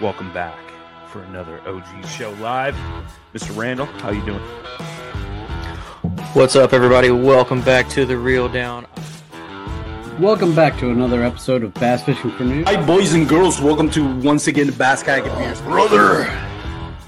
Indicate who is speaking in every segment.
Speaker 1: Welcome back for another OG show live. Mr. Randall, how you doing?
Speaker 2: What's up, everybody? Welcome back to the Reel Down.
Speaker 3: Welcome back to another episode of Bass Fishing for News.
Speaker 4: Hi, boys and girls. Welcome to once again the Bass Kayak Beers.
Speaker 5: Brother,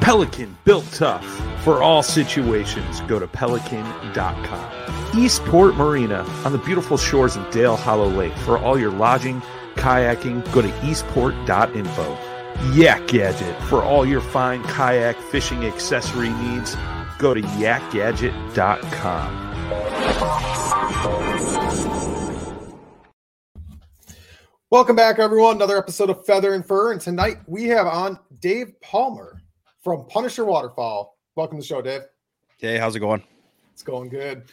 Speaker 1: Pelican Built Tough. For all situations, go to pelican.com. Eastport Marina on the beautiful shores of Dale Hollow Lake. For all your lodging, kayaking, go to eastport.info. Yak Gadget. For all your fine kayak fishing accessory needs, go to yakgadget.com.
Speaker 6: Welcome back, everyone. Another episode of Feather and Fur. And tonight we have on Dave Palmer from Punisher Waterfowl. Welcome to the show, Dave.
Speaker 7: Hey, how's it going?
Speaker 6: It's going good.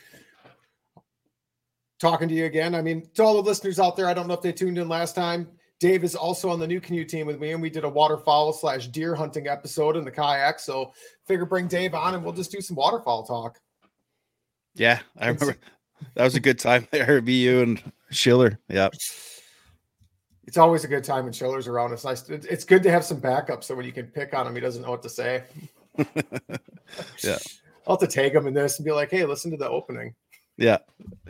Speaker 6: Talking to you again. I mean, to all the listeners out there, I don't know if they tuned in last time. Dave is also on the NuCanoe team with me, and we did a waterfowl slash deer hunting episode in the kayak. So figure bring Dave on and we'll just do some waterfowl talk.
Speaker 7: Yeah, I remember that was a good time there. Be you and Schiller. Yeah.
Speaker 6: It's always a good time when Schiller's around. It's nice. It's good to have some backup so when you can pick on him, he doesn't know what to say.
Speaker 7: yeah.
Speaker 6: I'll have to tag him in this and be like, hey, listen to the opening.
Speaker 7: Yeah.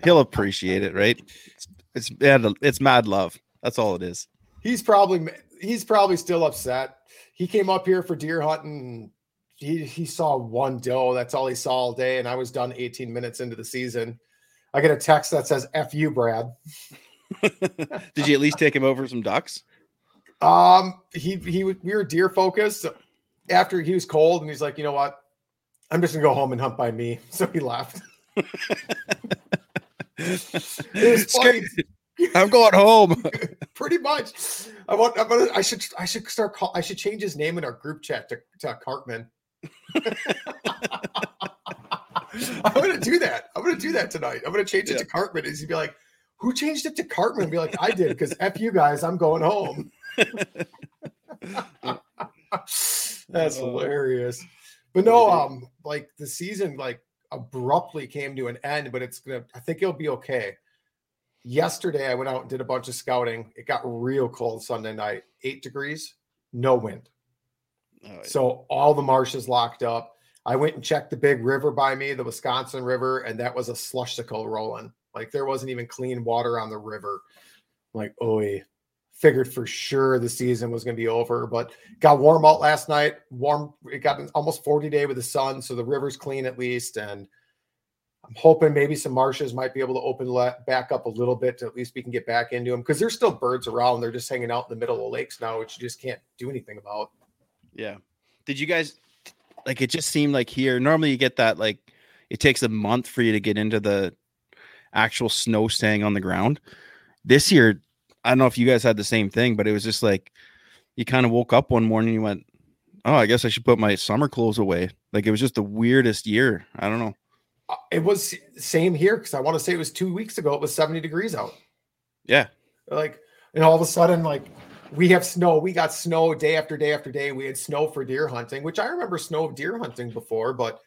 Speaker 7: He'll appreciate it, right? It's it's mad, it's mad love. That's all it is.
Speaker 6: He's probably he's probably still upset. He came up here for deer hunting. He he saw one doe. That's all he saw all day. And I was done 18 minutes into the season. I get a text that says F you, Brad.
Speaker 7: Did you at least take him over some ducks?
Speaker 6: Um, he he we were deer focused. After he was cold, and he's like, you know what? I'm just gonna go home and hunt by me. So he left. it was funny.
Speaker 7: I'm going home.
Speaker 6: Pretty much. I want. I'm gonna, I should. I should start. Call, I should change his name in our group chat to, to Cartman. I'm gonna do that. I'm gonna do that tonight. I'm gonna change it
Speaker 7: Yeah.
Speaker 6: to Cartman. Is he be like, who changed it to Cartman? Be like, I did because f you guys. I'm going home. That's hilarious. But no, um, like the season like abruptly came to an end, but it's gonna. I think it'll be okay. Yesterday, I went out and did a bunch of scouting. It got real cold Sunday night, eight degrees, no wind. So all the marshes locked up. I went and checked the big river by me, the Wisconsin River, and that was a slushsicle rolling. Like there wasn't even clean water on the river. Like, oi, figured for sure the season was going to be over. But got warm out last night. Warm. It got almost 40 day with the sun, so the river's clean at least. And I'm hoping maybe some marshes might be able to open le- back up a little bit to at least we can get back into them because there's still birds around. They're just hanging out in the middle of lakes now, which you just can't do anything about.
Speaker 7: Yeah. Did you guys like it just seemed like here normally you get that like it takes a month for you to get into the actual snow staying on the ground. This year, I don't know if you guys had the same thing, but it was just like you kind of woke up one morning and you went, Oh, I guess I should put my summer clothes away. Like it was just the weirdest year. I don't know.
Speaker 6: Uh, It was same here because I want to say it was two weeks ago. It was 70 degrees out.
Speaker 7: Yeah.
Speaker 6: Like, and all of a sudden, like we have snow. We got snow day after day after day. We had snow for deer hunting, which I remember snow deer hunting before, but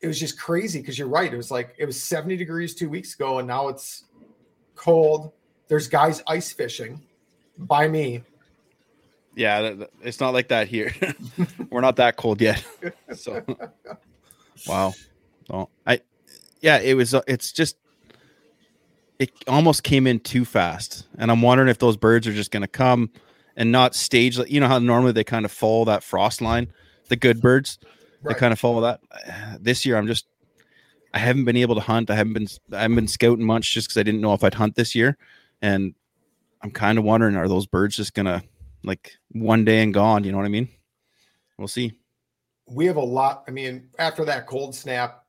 Speaker 6: it was just crazy because you're right. It was like it was 70 degrees two weeks ago, and now it's cold. There's guys ice fishing by me.
Speaker 7: Yeah, it's not like that here. We're not that cold yet. so, wow. No, I, yeah, it was. uh, It's just, it almost came in too fast, and I'm wondering if those birds are just going to come and not stage. like You know how normally they kind of follow that frost line. The good birds,
Speaker 6: Right.
Speaker 7: they kind of follow that. This year, I'm just, I haven't been able to hunt. I haven't been, I haven't been scouting much just because I didn't know if I'd hunt this year, and I'm kind of wondering, are those birds just gonna like one day and gone? You know what I mean? We'll see.
Speaker 6: we have a lot. I mean, after that cold snap,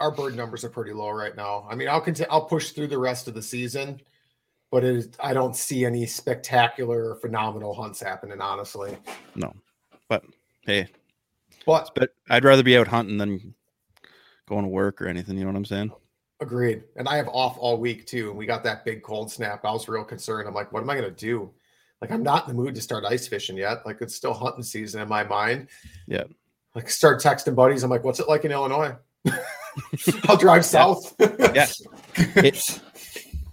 Speaker 6: our bird numbers are pretty low right now. I mean, I'll continue. I'll push through the rest of the season, but it is, I don't see any spectacular, phenomenal hunts happening. Honestly,
Speaker 7: No, but hey,
Speaker 6: but
Speaker 7: but I'd rather be out hunting than going to work or anything. You know what I'm saying?
Speaker 6: agreed. And I have off all week too. And we got that big cold snap. I was real concerned. I'm like, what am I going to do? Like, I'm not in the mood to start ice fishing yet. Like, it's still hunting season in my mind.
Speaker 7: Yeah.
Speaker 6: Like, start texting buddies. I'm like, what's it like in Illinois? I'll drive south.
Speaker 7: Yeah. It-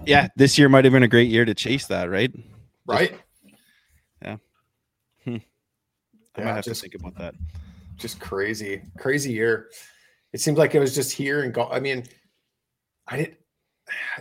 Speaker 7: yeah. This year might have been a great year to chase that, right?
Speaker 6: right.
Speaker 7: Yeah. Hmm. I
Speaker 6: Yeah,
Speaker 7: might have
Speaker 6: just-
Speaker 7: to think about that.
Speaker 6: Just crazy, crazy year. It seems like it was just here and gone. I mean, I didn't.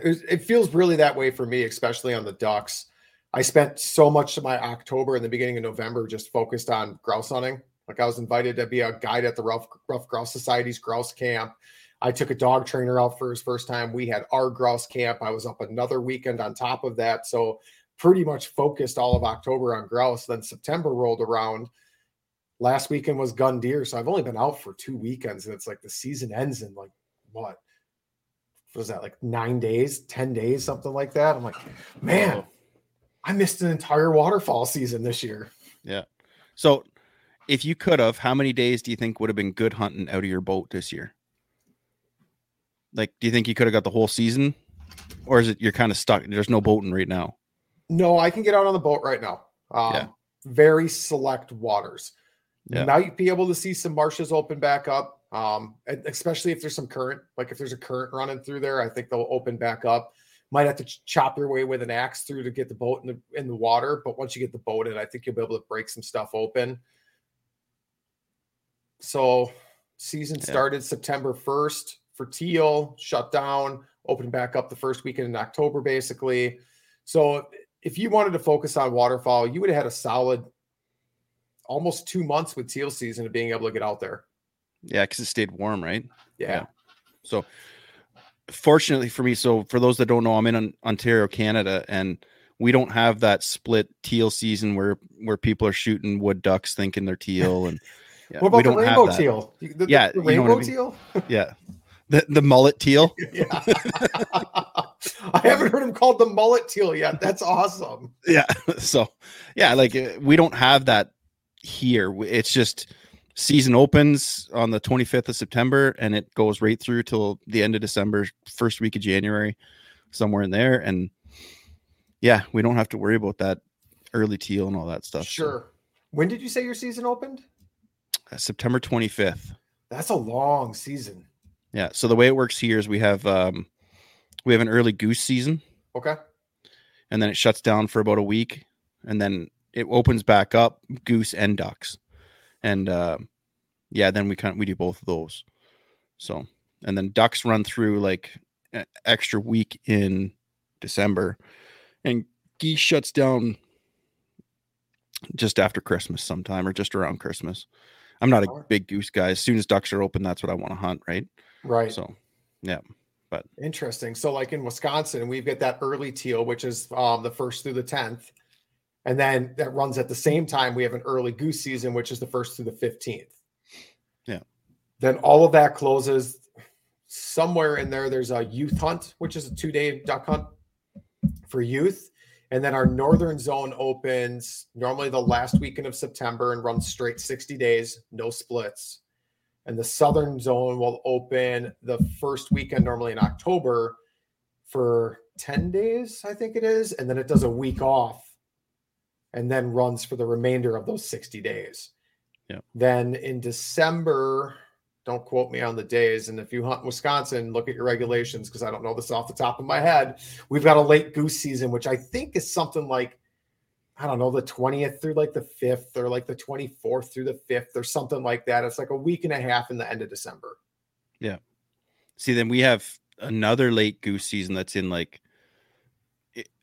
Speaker 6: It, was- it feels really that way for me, especially on the ducks. I spent so much of my October and the beginning of November just focused on grouse hunting. Like I was invited to be a guide at the Rough Rough Grouse Society's grouse camp. I took a dog trainer out for his first time. We had our grouse camp. I was up another weekend on top of that. So pretty much focused all of October on grouse. Then September rolled around last weekend was gun deer so i've only been out for two weekends and it's like the season ends in like what was that like nine days ten days something like that i'm like man i missed an entire waterfowl season this year
Speaker 7: Yeah. So, if you could have, how many days do you think would have been good hunting out of your boat this year? Like, do you think you could have got the whole season, or is it you're kind of stuck? There's no boating right now.
Speaker 6: no i can get out on the boat right now um,
Speaker 7: Yeah.
Speaker 6: very select waters
Speaker 7: Yeah.
Speaker 6: might be able to see some marshes open back up um, especially if there's some current like if there's a current running through there i think they'll open back up might have to ch- chop your way with an axe through to get the boat in the in the water but once you get the boat in i think you'll be able to break some stuff open so season
Speaker 7: Yeah.
Speaker 6: started september 1st for teal shut down opened back up the first weekend in october basically so if you wanted to focus on waterfowl you would have had a solid almost two months with teal season of being able to get out there.
Speaker 7: Yeah, because it stayed warm, right?
Speaker 6: yeah,
Speaker 7: So, fortunately for me, so for those that don't know, I'm in Ontario, Canada, and we don't have that split teal season where where people are shooting wood ducks thinking they're teal, and yeah,
Speaker 6: what about the rainbow teal? The, the-
Speaker 7: Yeah,
Speaker 6: the
Speaker 7: you know I
Speaker 6: rainbow
Speaker 7: mean.
Speaker 6: teal?
Speaker 7: Yeah, the the mullet teal.
Speaker 6: yeah. I haven't heard him called the mullet teal yet. That's awesome.
Speaker 7: Yeah so yeah like uh, we don't have that here. It's just season opens on the 25th of september and it goes right through till the end of december first week of january somewhere in there. And yeah we don't have to worry about that early teal and all that stuff so,
Speaker 6: sure. When did you say your season opened?
Speaker 7: Uh, september 25th
Speaker 6: that's a long season.
Speaker 7: Yeah so the way it works here is we have um we have an early goose season.
Speaker 6: Okay.
Speaker 7: And then it shuts down for about a week and then it opens back up goose and ducks and uh, yeah then we kind of we do both of those so and then ducks run through like an extra week in december and geese shuts down just after Christmas sometime or just around Christmas. I'm not a big goose guy. As soon as ducks are open, that's what I want to hunt, right?
Speaker 6: Right.
Speaker 7: So, yeah. But
Speaker 6: interesting. So, like in Wisconsin, we've got that early teal, which is um, the first through the tenth, and then that runs at the same time. We have an early goose season, which is the first through the fifteenth.
Speaker 7: Yeah.
Speaker 6: Then all of that closes somewhere in there. There's a youth hunt, which is a two day duck hunt for youth. And then our northern zone opens normally the last weekend of September and runs straight 60 days, no splits. And the southern zone will open the first weekend, normally in October, for 10 days, I think it is. And then it does a week off and then runs for the remainder of those 60 days.
Speaker 7: Yeah.
Speaker 6: Then in December, don't quote me on the days. And if you hunt Wisconsin, look at your regulations because I don't know this off the top of my head. We've got a late goose season, which I think is something like, I don't know, the 20th through like the 5th or like the 24th through the 5th or something like that. It's like a week and a half in the end of December.
Speaker 7: Yeah. See, then we have another late goose season that's in like,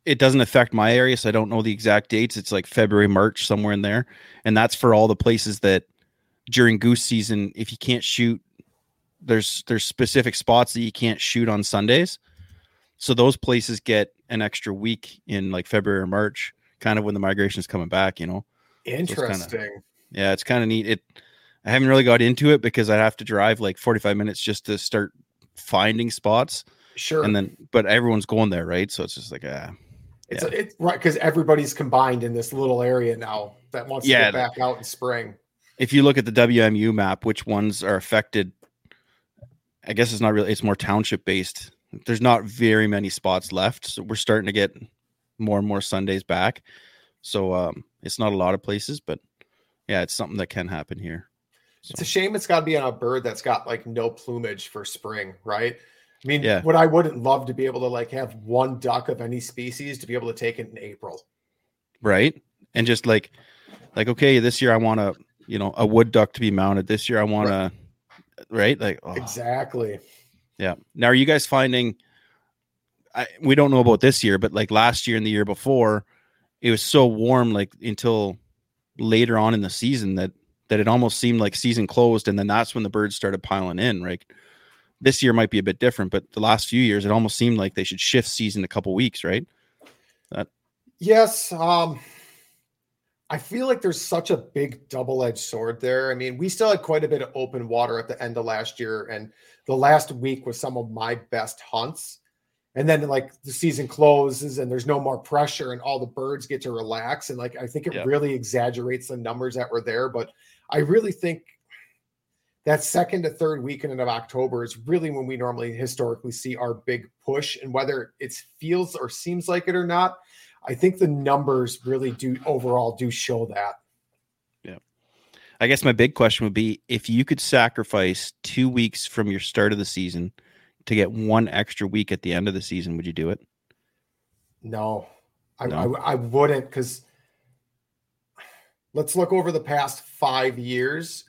Speaker 7: it doesn't affect my area. So I don't know the exact dates. It's like February, March, somewhere in there. And that's for all the places that during goose season, if you can't shoot, there's there's specific spots that you can't shoot on Sundays. So those places get an extra week in like February or March, kind of when the migration is coming back, you know.
Speaker 6: Interesting.
Speaker 7: So kinda, yeah, it's kind of neat. It I haven't really got into it because I'd have to drive like 45 minutes just to start finding spots.
Speaker 6: Sure.
Speaker 7: And then but everyone's going there, right? So it's just like ah.
Speaker 6: It's, yeah. it's right because everybody's combined in this little area now that wants to
Speaker 7: Yeah.
Speaker 6: get back out in spring.
Speaker 7: if you look at the WMU map, which ones are affected, I guess it's not really, it's more township based. There's not very many spots left. So we're starting to get more and more Sundays back. So um, it's not a lot of places, but yeah, it's something that can happen here.
Speaker 6: It's a shame it's got to be on a bird that's got like no plumage for spring, right? I mean,
Speaker 7: Yeah.
Speaker 6: what I wouldn't love to be able to like have one duck of any species to be able to take it in April.
Speaker 7: Right. And just like, like, okay, this year I want a, you know, a wood duck to be mounted. This year I want to, right. Like, oh,
Speaker 6: Exactly.
Speaker 7: Yeah. Now, are you guys finding? I we don't know about this year, but like last year and the year before, it was so warm, like until later on in the season that that it almost seemed like season closed, and then that's when the birds started piling in. Right. This year might be a bit different, but the last few years, it almost seemed like they should shift season a couple weeks, right? That
Speaker 6: Yes. Um, I feel like there's such a big double-edged sword there. I mean, we still had quite a bit of open water at the end of last year, and the last week was some of my best hunts. And then like the season closes and there's no more pressure and all the birds get to relax. And like I think it
Speaker 7: Yeah.
Speaker 6: really exaggerates the numbers that were there. But I really think that second to third weekend of October is really when we normally historically see our big push. And whether it feels or seems like it or not, I think the numbers really do overall do show that. Yeah.
Speaker 7: I guess my big question would be if you could sacrifice two weeks from your start of the season to get one extra week at the end of the season, would you do it?
Speaker 6: No, I,
Speaker 7: No?
Speaker 6: I, I wouldn't because let's look over the past five years.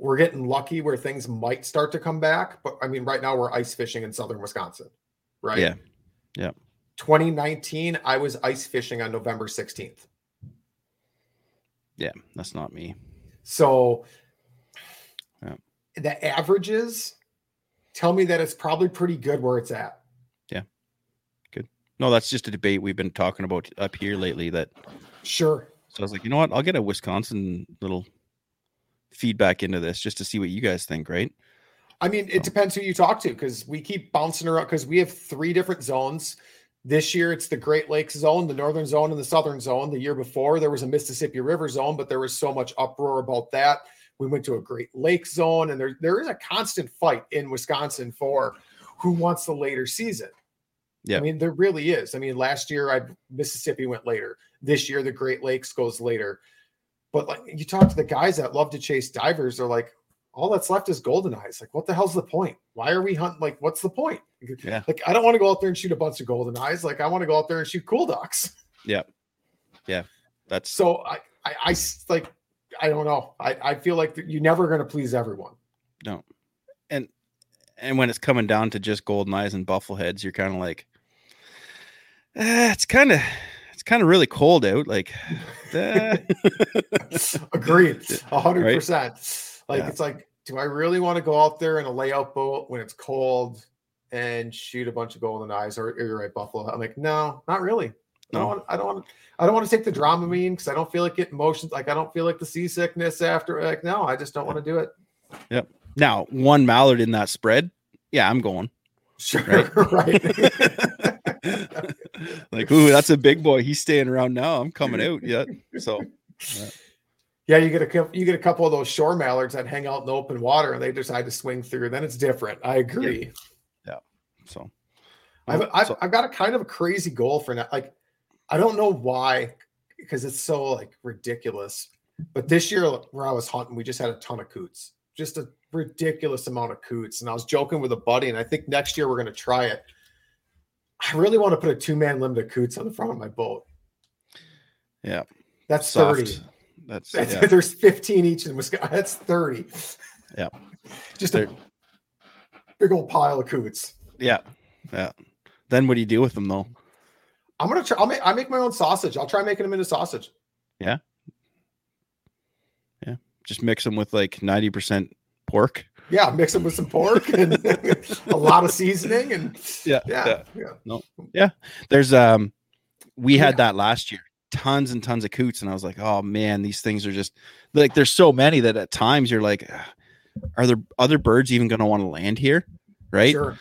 Speaker 6: We're getting lucky where things might start to come back. But I mean, right now we're ice fishing in southern Wisconsin, right?
Speaker 7: Yeah. Yeah.
Speaker 6: 2019, I was ice fishing on November 16th.
Speaker 7: Yeah. That's not me.
Speaker 6: So
Speaker 7: Yeah.
Speaker 6: the averages tell me that it's probably pretty good where it's at. Yeah.
Speaker 7: Good. No, that's just a debate we've been talking about up here lately. That
Speaker 6: Sure.
Speaker 7: so I was like, you know what? I'll get a Wisconsin little feedback into this just to see what you guys think, right?
Speaker 6: I mean, it depends who you talk to because we keep bouncing around because we have three different zones. This year, it's the Great Lakes zone, the northern zone, and the southern zone. The year before, there was a Mississippi River zone, but there was so much uproar about that. We went to a Great Lakes zone, and there, there is a constant fight in Wisconsin for who wants the later season.
Speaker 7: Yeah.
Speaker 6: I mean, there really is. I mean, last year, I Mississippi went later. This year, the Great Lakes goes later. But like you talk to the guys that love to chase divers, they're like, all that's left is golden eyes. Like, what the hell's the point? Why are we hunting? Like, what's the point?
Speaker 7: Yeah.
Speaker 6: Like, I don't want to go out there and shoot a bunch of golden eyes. Like, I want to go out there and shoot cool ducks.
Speaker 7: Yeah. Yeah. That's
Speaker 6: So I, I like, I don't know. I, I feel like you're never going to please everyone.
Speaker 7: no. And and when it's coming down to just golden eyes and buffle heads, you're kind of like, eh, it's kind of it's kind of really cold out. Like, eh.
Speaker 6: Agreed. A hundred percent. Like
Speaker 7: Yeah.
Speaker 6: it's like, do I really want to go out there in a layout boat when it's cold and shoot a bunch of golden eyes? Or, or you're right, Buffalo. I'm like, no, not really. I don't
Speaker 7: No.
Speaker 6: want. I don't want. I don't want to take the Dramamine because I don't feel like getting motions. Like I don't feel like the seasickness after. Like no, I just don't want to do it.
Speaker 7: Yep. Now, one mallard in that spread. Yeah, I'm going.
Speaker 6: Sure,
Speaker 7: Right.
Speaker 6: right.
Speaker 7: Like, ooh, that's a big boy. He's staying around now. I'm coming out. yet. So, yeah.
Speaker 6: Yeah, you get a you get a couple of those shore mallards that hang out in the open water and they decide to swing through. Then it's different. I agree.
Speaker 7: yeah. So,
Speaker 6: I've, I've,
Speaker 7: so-
Speaker 6: I've got a kind of a crazy goal for now. Like, I don't know why, because it's so like ridiculous. But this year, where I was hunting, we just had a ton of coots, just a ridiculous amount of coots. And I was joking with a buddy, and I think next year we're going to try it. I really want to put a two man limit of coots on the front of my boat.
Speaker 7: yeah.
Speaker 6: That's
Speaker 7: Soft.
Speaker 6: 30.
Speaker 7: That's,
Speaker 6: That's-
Speaker 7: yeah.
Speaker 6: There's 15 each in Wisconsin. That's 30.
Speaker 7: Yeah.
Speaker 6: Just a
Speaker 7: They're-
Speaker 6: big old pile of coots.
Speaker 7: Yeah. Yeah. Then what do you do with them though?
Speaker 6: I'm gonna try. I'll make. I make my own sausage. I'll try making them into sausage.
Speaker 7: Yeah. Yeah. Just mix them with like 90% pork.
Speaker 6: Yeah, mix them with some pork and a lot of seasoning and
Speaker 7: Yeah.
Speaker 6: yeah, yeah.
Speaker 7: No. Yeah. There's um we had that last year. Tons and tons of coots and I was like, "Oh man, these things are just like there's so many that at times you're like, "Ah, are there other birds even going to want to land here?" Right?
Speaker 6: Sure.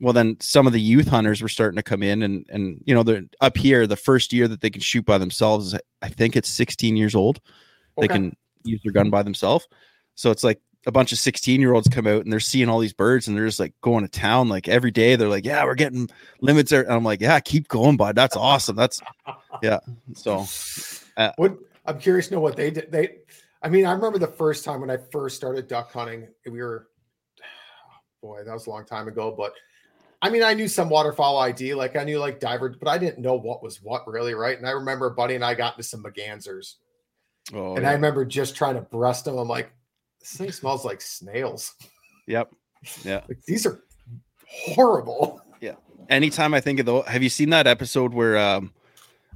Speaker 7: Well, then some of the youth hunters were starting to come in and and you know, they're up here the first year that they can shoot by themselves I think it's 16 years old. They can use their gun by themselves. So it's like a bunch of 16 year olds come out and they're seeing all these birds and they're just like going to town like every day. They're like, yeah, we're getting limits there. And I'm like, yeah, keep going, bud. That's awesome. That's yeah. So uh,
Speaker 6: What I'm curious to know what they did. They, I mean, I remember the first time when I first started duck hunting. We were, boy, that was a long time ago. But I mean, I knew some waterfowl ID, like I knew like diver, but I didn't know what was what really, right? And I remember buddy and I got into some Mergansers,
Speaker 7: oh,
Speaker 6: and
Speaker 7: yeah.
Speaker 6: I remember just trying to breast them. I'm like, this thing smells like snails.
Speaker 7: yep. Yeah.
Speaker 6: Like these are horrible.
Speaker 7: Yeah. Anytime I think of the, have you seen that episode where um,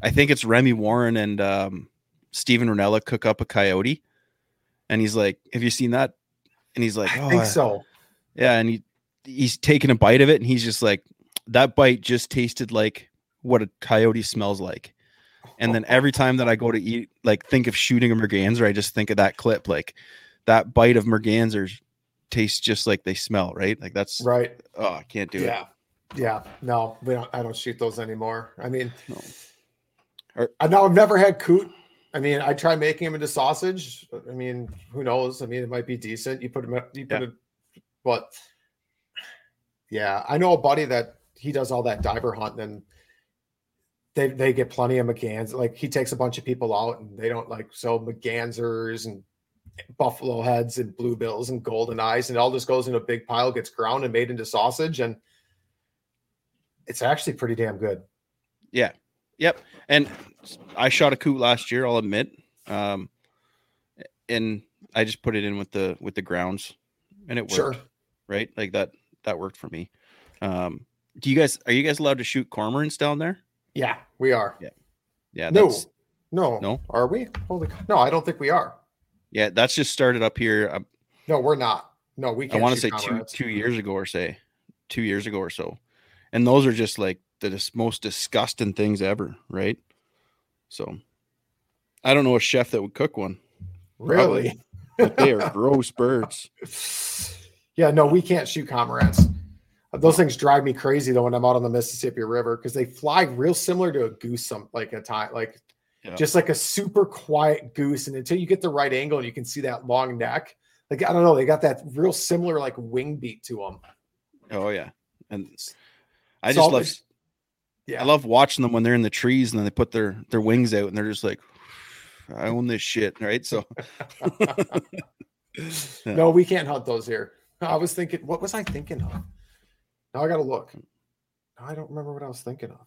Speaker 7: I think it's Remy Warren and um, Steven Rinella cook up a coyote, and he's like, "Have you seen that?" And he's like,
Speaker 6: I
Speaker 7: "Oh,
Speaker 6: think
Speaker 7: I-
Speaker 6: so.
Speaker 7: Yeah, and he he's taking a bite of it, and he's just like, "That bite just tasted like what a coyote smells like." And then every time that I go to eat, like think of shooting a merganser, I just think of that clip, like that bite of mergansers tastes just like they smell, right? Like that's
Speaker 6: Right.
Speaker 7: Oh, I can't do
Speaker 6: yeah.
Speaker 7: it.
Speaker 6: Yeah. No, we don't I don't shoot those anymore. I mean,
Speaker 7: No.
Speaker 6: I know I've never had coot. I mean, I try making them into sausage. I mean, who knows? I mean, it might be decent. You put them, you put
Speaker 7: Yeah.
Speaker 6: it, but yeah, I know a buddy that he does all that diver hunting and they they get plenty of McGans. Like he takes a bunch of people out and they don't like so Mergansers and buffalo heads and bluebills and golden eyes and it all just goes in a big pile, gets ground and made into sausage and it's actually pretty damn good.
Speaker 7: Yeah. Yep. And I shot a coot last year, I'll admit. Um and I just put it in with the with the grounds and it worked.
Speaker 6: Sure.
Speaker 7: Right? Like that that worked for me. Um do you guys are you guys allowed to shoot cormorants down there?
Speaker 6: Yeah, we are.
Speaker 7: Yeah. Yeah,
Speaker 6: No,
Speaker 7: that's
Speaker 6: no,
Speaker 7: No?
Speaker 6: Are we? Holy cow. No, I don't think we are.
Speaker 7: Yeah, that's just started up here. um,
Speaker 6: No, we're not. No, we
Speaker 7: I want to say two two years ago or say two years ago or so. And those are just like the most disgusting things ever, right? So I don't know a chef that would cook one.
Speaker 6: Really?
Speaker 7: Like, they are gross birds.
Speaker 6: Yeah, no, we can't shoot comrades. Those things drive me crazy though when I'm out on the Mississippi River because they fly real similar to a goose, some like a time, like
Speaker 7: Yeah.
Speaker 6: just like a super quiet goose. And until you get the right angle and you can see that long neck, like I don't know, they got that real similar like wing beat to them.
Speaker 7: Oh yeah, and I
Speaker 6: It's
Speaker 7: just love.
Speaker 6: yeah.
Speaker 7: I love watching them when they're in the trees and then they put their their wings out and they're just like, I own this shit, right? So Yeah.
Speaker 6: No, we can't hunt those here. I was thinking, what was I thinking of? Now I got to look. I don't remember what I was thinking of.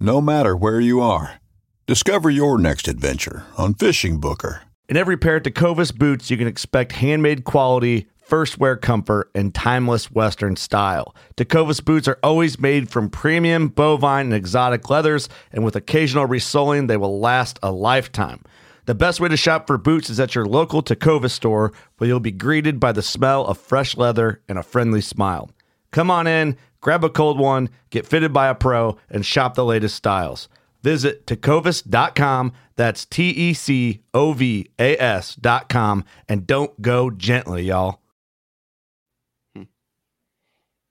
Speaker 8: no matter where you are. Discover your next adventure on Fishing Booker.
Speaker 9: In every pair of Tecovas boots, you can expect handmade quality, first wear comfort, and timeless Western style. Tecovas boots are always made from premium bovine and exotic leathers, and with occasional resoling, they will last a lifetime. The best way to shop for boots is at your local Tecovas store, where you'll be greeted by the smell of fresh leather and a friendly smile. Come on in, grab a cold one, get fitted by a pro, and shop the latest styles. Visit tecovas.com. That's T E C O V A S.com. And don't go gently, y'all. Hmm.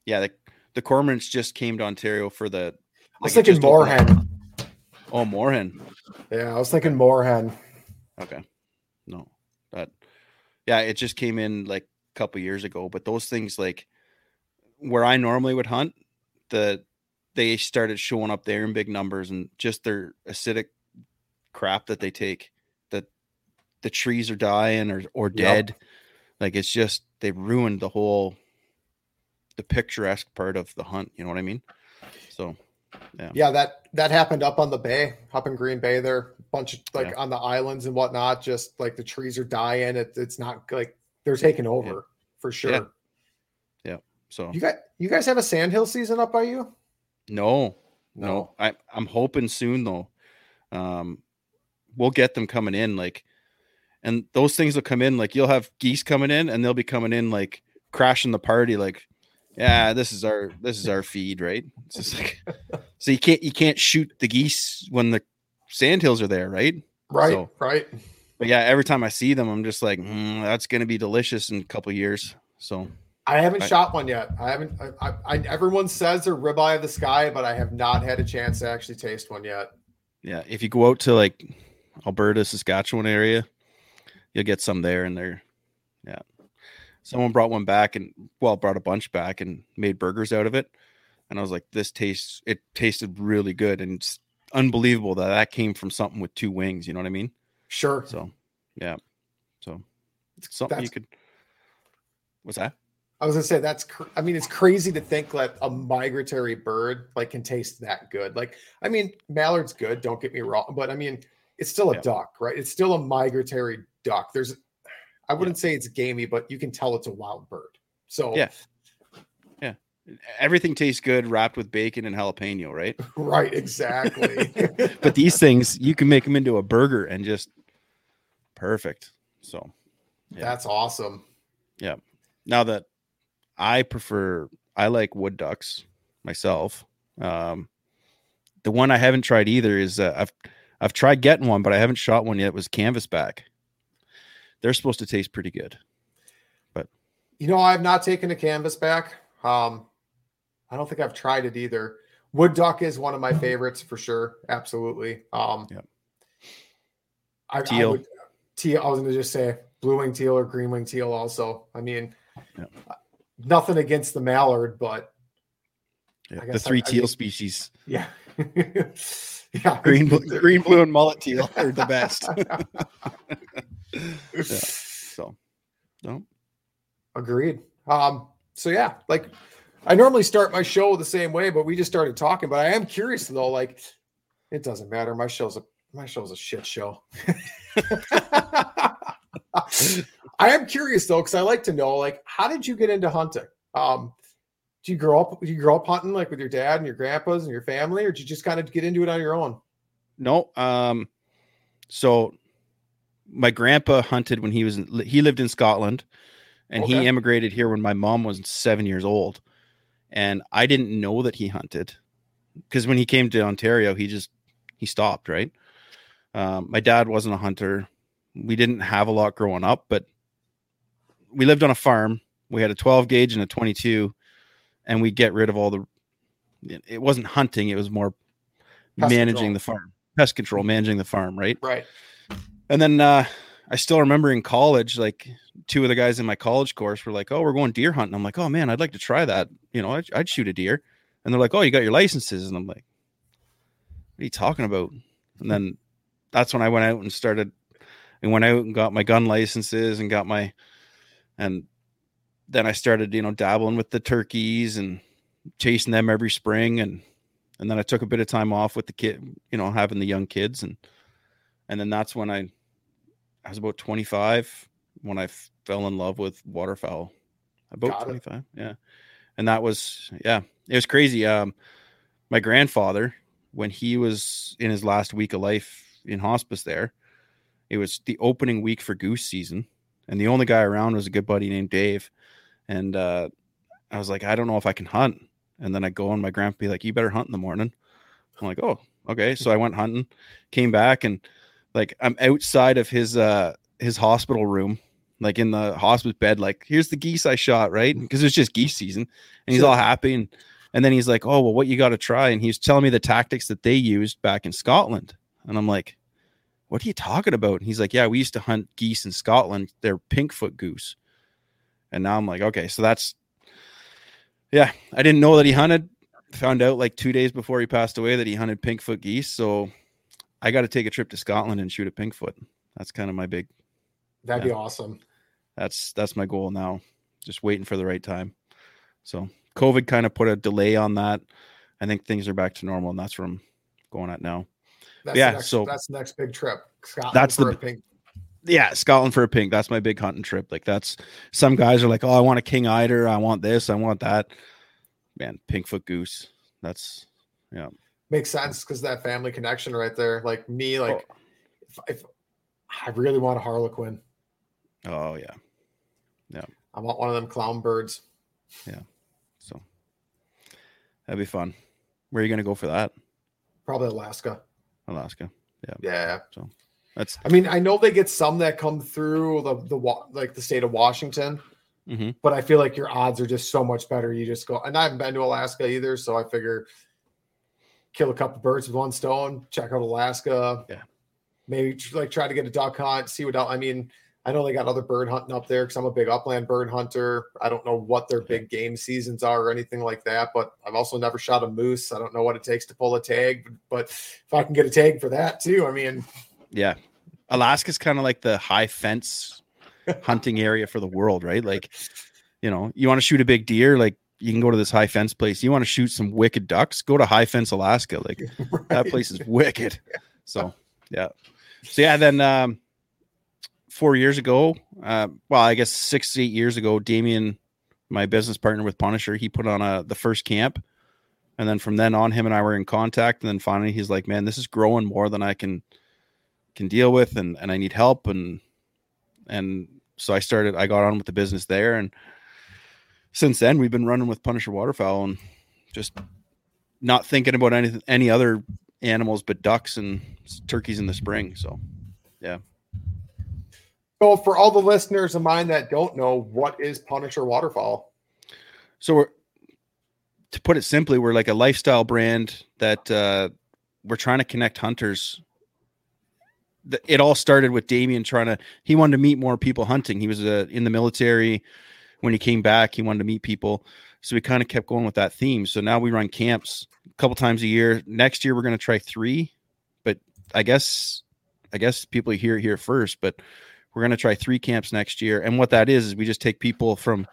Speaker 7: Yeah, the the Cormorants just came to Ontario for the.
Speaker 6: I was thinking
Speaker 7: just.
Speaker 6: Moorhen.
Speaker 7: Oh, Moorhen.
Speaker 6: Yeah, I was thinking Moorhen.
Speaker 7: Okay. No, but Yeah, it just came in like a couple years ago. But those things, like where I normally would hunt, the they started showing up there in big numbers, and just their acidic crap that they take. That the trees are dying or or
Speaker 6: Yep.
Speaker 7: dead. Like it's just they ruined the whole the picturesque part of the hunt. You know what I mean? So, yeah.
Speaker 6: Yeah, that that happened up on the bay, up in Green Bay. There, bunch of like
Speaker 7: Yeah.
Speaker 6: on the islands and whatnot. Just like the trees are dying. It, it's not like they're taking over for sure.
Speaker 7: So
Speaker 6: You guys, you guys have a sandhill season up by you?
Speaker 7: No, no.
Speaker 6: No.
Speaker 7: I I'm hoping soon though. Um, we'll get them coming in like, and those things will come in like you'll have geese coming in and they'll be coming in like crashing the party like, yeah, this is our this is our feed, right? It's just like, so you can't you can't shoot the geese when the sandhills are there, right?
Speaker 6: Right,
Speaker 7: So-
Speaker 6: right.
Speaker 7: But yeah, every time I see them, I'm just like, "Mm, that's gonna be delicious in a couple years. So
Speaker 6: I haven't
Speaker 7: I-
Speaker 6: shot one yet. I haven't. I, I, I everyone says they're ribeye of the sky, but I have not had a chance to actually taste one yet.
Speaker 7: Yeah, if you go out to like Alberta, Saskatchewan area, you'll get some there and they're yeah. Someone brought one back and well, brought a bunch back and made burgers out of it. And I was like, this tastes it tasted really good and it's unbelievable that that came from something with two wings, you know what I mean?
Speaker 6: Sure.
Speaker 7: So, yeah. So, it's something you could What's that?
Speaker 6: I was gonna say that's. Cr- I mean, it's crazy to think that a migratory bird like can taste that good. Like, I mean, mallard's good. Don't get me wrong, but I mean, it's still a
Speaker 7: Yeah.
Speaker 6: duck, right? It's still a migratory duck. There's, I wouldn't say it's gamey, but you can tell it's a wild bird. So
Speaker 7: Yeah. Yeah. Everything tastes good wrapped with bacon and jalapeno, right?
Speaker 6: right, exactly.
Speaker 7: but these things you can make them into a burger and just perfect. So yeah.
Speaker 6: That's awesome.
Speaker 7: yeah. Now that I prefer, I like wood ducks myself. Um, the one I haven't tried either is uh, I've I've tried getting one, but I haven't shot one yet. Was canvasback. They're supposed to taste pretty good.
Speaker 6: But you know, I've not taken a canvas back. Um, I don't think I've tried it either. Wood duck is one of my favorites for sure. Absolutely. Um,
Speaker 7: Yep.
Speaker 6: I, I
Speaker 7: Teal.
Speaker 6: would, teal. I was going to just say blue wing teal or green wing teal. Also, I mean,
Speaker 7: Yep.
Speaker 6: Nothing against the mallard, but
Speaker 7: Yeah, the
Speaker 6: guess I-
Speaker 7: three
Speaker 6: I
Speaker 7: teal species,
Speaker 6: yeah, yeah,
Speaker 7: green, bl- green, blue, and mullet teal are the best. yeah. So, no,
Speaker 6: Agreed. Um, so yeah, like I normally start my show the same way, but we just started talking. But I am curious though, like it doesn't matter. My show's a my show's a shit show. I am curious though, because I like to know, like, how did you get into hunting? Um, do you grow up? Do you grow up hunting like with your dad and your grandpas and your family, or did you just kind of get into it on your own?
Speaker 7: no. Um, so my grandpa hunted when he was in, he lived in Scotland, and
Speaker 6: Okay.
Speaker 7: he immigrated here when my mom was seven years old, and I didn't know that he hunted because when he came to Ontario, he just he stopped. Right. Um, my dad wasn't a hunter. We didn't have a lot growing up, but we lived on a farm. We had a 12 gauge and a 22, and we get rid of all the. it- wasn't hunting; it was more
Speaker 6: Pest
Speaker 7: managing
Speaker 6: control.
Speaker 7: the farm, pest control, managing the farm, right?
Speaker 6: Right.
Speaker 7: And then uh, I still remember in college, like two of the guys in my college course were like, "Oh, we're going deer hunting." I'm like, "Oh man, I'd like to try that. You know, I'd, I'd shoot a deer." And they're like, "Oh, you got your licenses?" And I'm like, "What are you talking about? And then that's when I went out and started and went out and got my gun licenses and got my and then I started, you know, dabbling with the turkeys and chasing them every spring and and then I took a bit of time off with the kid, you know, having the young kids and and then that's when I I was about 25 when I fell in love with waterfowl. About 25, yeah. And that was yeah, it was crazy. Um my grandfather when he was in his last week of life in hospice there, it was the opening week for goose season and the only guy around was a good buddy named Dave. And uh I was like, I don't know if I can hunt. And then I go and my grandpa be like, You better hunt in the morning. I'm like, Oh, okay. So I went hunting, came back, and like I'm outside of his uh his hospital room, like in the hospice bed, like, here's the geese I shot, right? Because it's just geese season. And he's all happy. And and then he's like, Oh, well, what you gotta try? And he's telling me the tactics that they used back in Scotland. And I'm like, What are you talking about? And he's like, Yeah, we used to hunt geese in Scotland. They're pinkfoot goose. And now I'm like, okay, so that's yeah, I didn't know that he hunted. Found out like two days before he passed away that he hunted pinkfoot geese. So I got to take a trip to Scotland and shoot a pinkfoot. That's kind of my big.
Speaker 6: That'd
Speaker 7: yeah.
Speaker 6: be awesome.
Speaker 7: That's that's my goal now. Just waiting for the right time. So COVID kind of put a delay on that. I think things are back to normal, and that's where I'm going at now.
Speaker 6: That's
Speaker 7: yeah,
Speaker 6: next,
Speaker 7: so
Speaker 6: that's the next big trip. Scotland
Speaker 7: That's the
Speaker 6: for a
Speaker 7: b-
Speaker 6: pink.
Speaker 7: yeah, Scotland for a pink. That's my big hunting trip. Like that's some guys are like, oh, I want a king eider, I want this, I want that. Man, pinkfoot goose. That's yeah.
Speaker 6: Makes sense because that family connection right there. Like me, like
Speaker 7: Oh.
Speaker 6: if, if I really want a harlequin,
Speaker 7: Oh yeah, yeah,
Speaker 6: I want one of them clown birds.
Speaker 7: yeah. So that'd be fun. Where are you gonna go for that?
Speaker 6: Probably Alaska.
Speaker 7: Alaska. Yeah.
Speaker 6: Yeah.
Speaker 7: So that's
Speaker 6: I mean, I know they get some that come through the the like the state of Washington,
Speaker 7: Mhm.
Speaker 6: but I feel like your odds are just so much better. You just go, and I haven't been to Alaska either, so I figure kill a couple birds with one stone. Check out Alaska.
Speaker 7: Yeah.
Speaker 6: Maybe like try to get a duck hunt. See what else. I mean, I know they got other bird hunting up there because I'm a big upland bird hunter. I don't know what their big game seasons are or anything like that, but I've also never shot a moose. I don't know what it takes to pull a tag, but if I can get a tag for that too, I mean,
Speaker 7: yeah. Alaska's kind of like the high fence hunting area for the world, right? Like, you know, you want to shoot a big deer, like you can go to this high fence place. You want to shoot some wicked ducks, go to high fence Alaska. Like that place is wicked. So yeah. So yeah, then um four years ago, uh, well, I guess six, eight years ago, Damien, my business partner with Punisher, he put on a the first camp. And then from then on, him and I were in contact. And then finally he's like, Man, this is growing more than I can can deal with and, and I need help. And and so I started I got on with the business there. And since then we've been running with Punisher Waterfowl and just not thinking about anything any other animals but ducks and turkeys in the spring. So yeah.
Speaker 6: So, for all the listeners of mine that don't know, what is Punisher Waterfowl?
Speaker 7: So we're to put it simply, we're like a lifestyle brand that uh, we're trying to connect hunters. It all started with Damien trying to. He wanted to meet more people hunting. He was uh, in the military. When he came back, he wanted to meet people. So we kind of kept going with that theme. So now we run camps a couple times a year. Next year we're going to try three, but I guess I guess people hear it here first. But we're going to try three camps next year. And what that is is we just take people from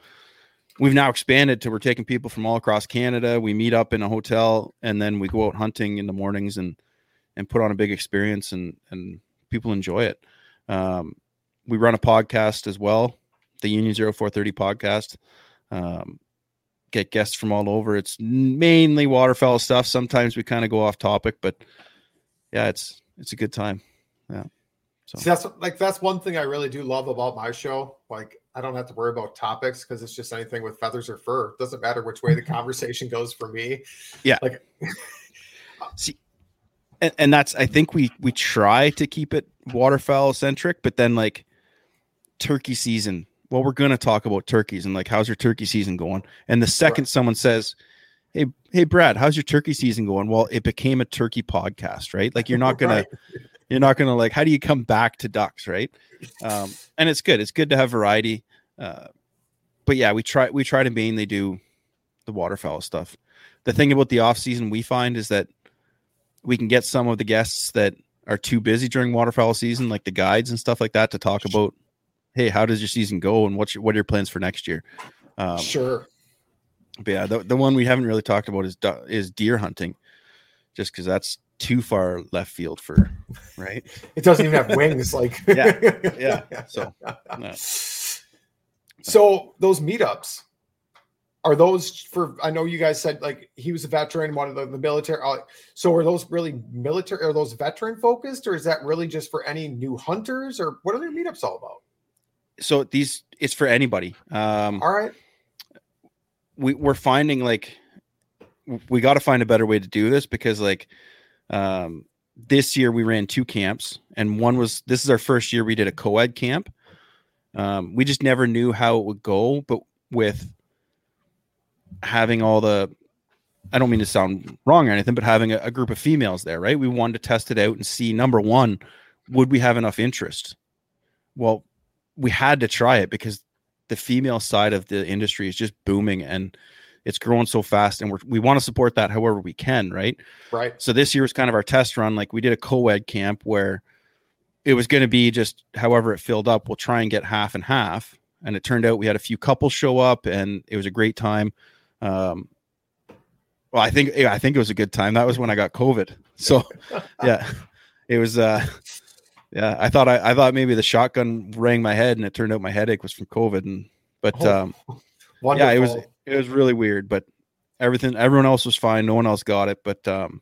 Speaker 7: we've now expanded to we're taking people from all across Canada. We meet up in a hotel and then we go out hunting in the mornings and and put on a big experience and and people enjoy it. Um, we run a podcast as well, the Union 0430 podcast. Um, get guests from all over. It's mainly waterfowl stuff. Sometimes we kind of go off topic, but yeah, it's it's a good time. Yeah. So
Speaker 6: See, that's like that's one thing I really do love about my show. Like, I don't have to worry about topics because it's just anything with feathers or fur. It doesn't matter which way the conversation goes for me.
Speaker 7: Yeah.
Speaker 6: Like,
Speaker 7: see and, and that's i think we we try to keep it waterfowl centric but then like turkey season well we're gonna talk about turkeys and like how's your turkey season going and the second someone says hey hey brad how's your turkey season going well it became a turkey podcast right like you're not gonna
Speaker 6: Right.
Speaker 7: You're not gonna like how do you come back to ducks right um and it's good it's good to have variety uh but yeah we try we try to mainly do the waterfowl stuff the thing about the off season we find is that we can get some of the guests that are too busy during waterfowl season, like the guides and stuff like that, to talk about, hey, how does your season go and what's your, what are your plans for next year? Um,
Speaker 6: sure.
Speaker 7: But yeah, the, the one we haven't really talked about is is deer hunting, just because that's too far left field for right.
Speaker 6: It doesn't even have wings. Like
Speaker 7: yeah, yeah. So, no.
Speaker 6: so those meetups are those for? I know you guys said like he was a veteran, one of the, the military. uh, So are those really military? Are those veteran focused, or is that really just for any new hunters, or what are their meetups all about?
Speaker 7: so these it's for anybody. Um,
Speaker 6: All right.
Speaker 7: we we're finding like we got to find a better way to do this because like um this year we ran two camps and one was this is our first year we did a co-ed camp. Um we just never knew how it would go but with having all the i don't mean to sound wrong or anything but having a, a group of females there right? We wanted to test it out and see number one would we have enough interest? Well we had to try it because the female side of the industry is just booming and it's growing so fast and we're, we want to support that however we can right
Speaker 6: Right.
Speaker 7: so this year was kind of our test run like we did a co-ed camp where it was going to be just however it filled up we'll try and get half and half and it turned out we had a few couples show up and it was a great time um well i think yeah, i think it was a good time that was when i got covid so yeah it was uh yeah i thought I, I thought maybe the shotgun rang my head and it turned out my headache was from covid and but
Speaker 6: Oh,
Speaker 7: um yeah it was
Speaker 6: Wonderful.
Speaker 7: It was really weird but everything everyone else was fine. No one else got it but um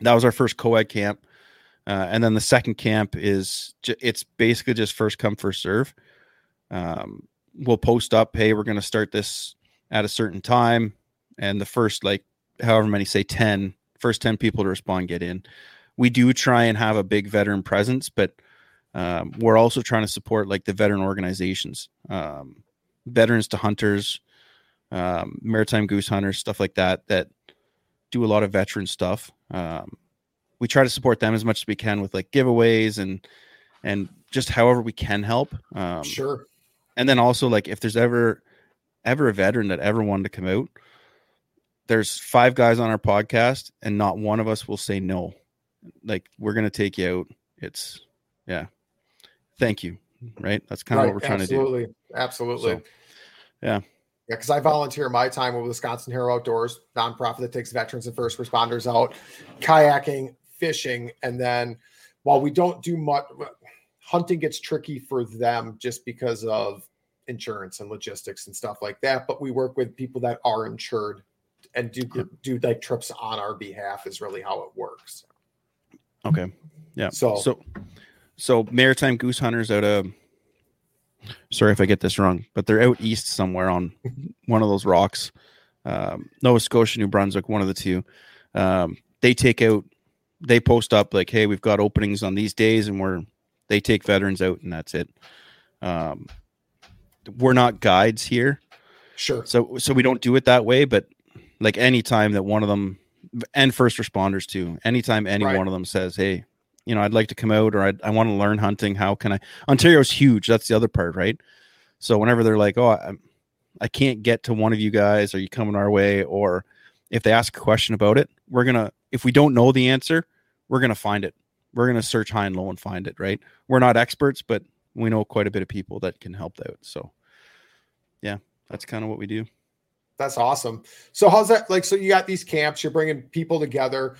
Speaker 7: that was our first co-ed camp. Uh, and then the second camp is it's basically just first come first serve. Um we'll post up hey we're going to start this at a certain time. And the first like however many say 10 first 10 people to respond get in. We do try and have a big veteran presence but um, we're also trying to support like the veteran organizations um, veterans to hunters um, maritime goose hunters stuff like that that do a lot of veteran stuff. Um, we try to support them as much as we can with like giveaways and and just however we can help. Um,
Speaker 6: Sure.
Speaker 7: and then also like if there's ever ever a veteran that ever wanted to come out there's five guys on our podcast and not one of us will say no. Like we're gonna take you out. It's yeah. Thank you right? That's kind of what we're trying
Speaker 6: absolutely.
Speaker 7: to do.
Speaker 6: Absolutely.
Speaker 7: So, yeah
Speaker 6: Yeah, because I volunteer my time with Wisconsin Hero Outdoors, nonprofit that takes veterans and first responders out, kayaking, fishing, and then while we don't do much, hunting gets tricky for them just because of insurance and logistics and stuff like that. But we work with people that are insured and do do like trips on our behalf. Is really how it works.
Speaker 7: okay yeah
Speaker 6: So-
Speaker 7: so so maritime goose hunters out of sorry if i get this wrong but they're out east somewhere on one of those rocks um, nova scotia new brunswick one of the two um, they take out they post up like hey we've got openings on these days and we're they take veterans out and that's it um, we're not guides here
Speaker 6: Sure.
Speaker 7: so so we don't do it that way but like anytime that one of them and first responders too anytime any
Speaker 6: Right.
Speaker 7: one of them says hey you know i'd like to come out or I'd, i want to learn hunting how can i ontario's huge that's the other part right so whenever they're like oh I, I can't get to one of you guys are you coming our way or if they ask a question about it we're gonna if we don't know the answer we're gonna find it we're gonna search high and low and find it right we're not experts but we know quite a bit of people that can help out so yeah that's kind of what we do
Speaker 6: That's awesome. So how's that like? So you got these camps, you're bringing people together.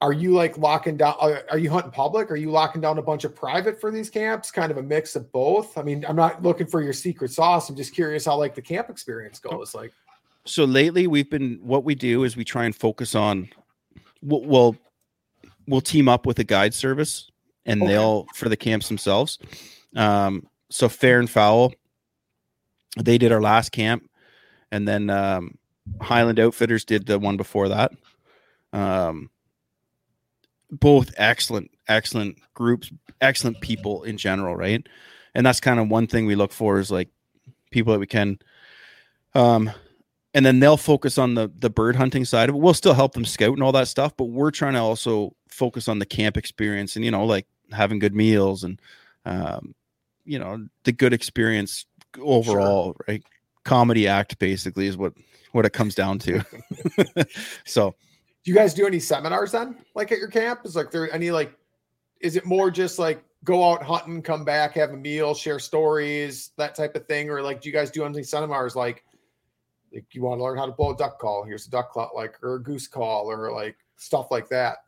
Speaker 6: Are you like locking down? Are, are you hunting public? Are you locking down a bunch of private for these camps? Kind of a mix of both. I mean, I'm not looking for your secret sauce. I'm just curious how like the camp experience goes. Like,
Speaker 7: so lately we've been what we do is we try and focus on we'll we'll, we'll team up with a guide service and
Speaker 6: Okay.
Speaker 7: they'll for the camps themselves um so fair and foul they did our last camp and then um highland outfitters did the one before that um both excellent excellent groups excellent people in general right and that's kind of one thing we look for is like people that we can um and then they'll focus on the the bird hunting side of it. We'll still help them scout and all that stuff, but we're trying to also focus on the camp experience and you know like having good meals and um, you know the good experience overall, right? Comedy act basically is what what it comes down to. so
Speaker 6: Do you guys do any seminars then, like at your camp? Is like there any like, is it more just like go out hunting, come back, have a meal, share stories, that type of thing, or like do you guys do any seminars like, like you want to learn how to blow a duck call? Here's a duck call, like or a goose call, or like stuff like that.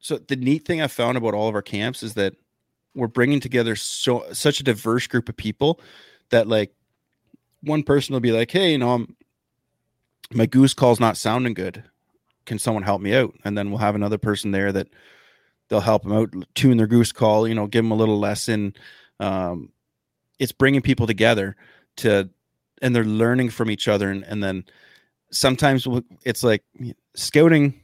Speaker 7: So the neat thing I found about all of our camps is that we're bringing together so such a diverse group of people that like one person will be like, "Hey, you know, I'm my goose call's not sounding good. Can someone help me out?" And then we'll have another person there that they'll help them out, tune their goose call, you know, give them a little lesson. Um, it's bringing people together to, and they're learning from each other, and, and then sometimes it's like scouting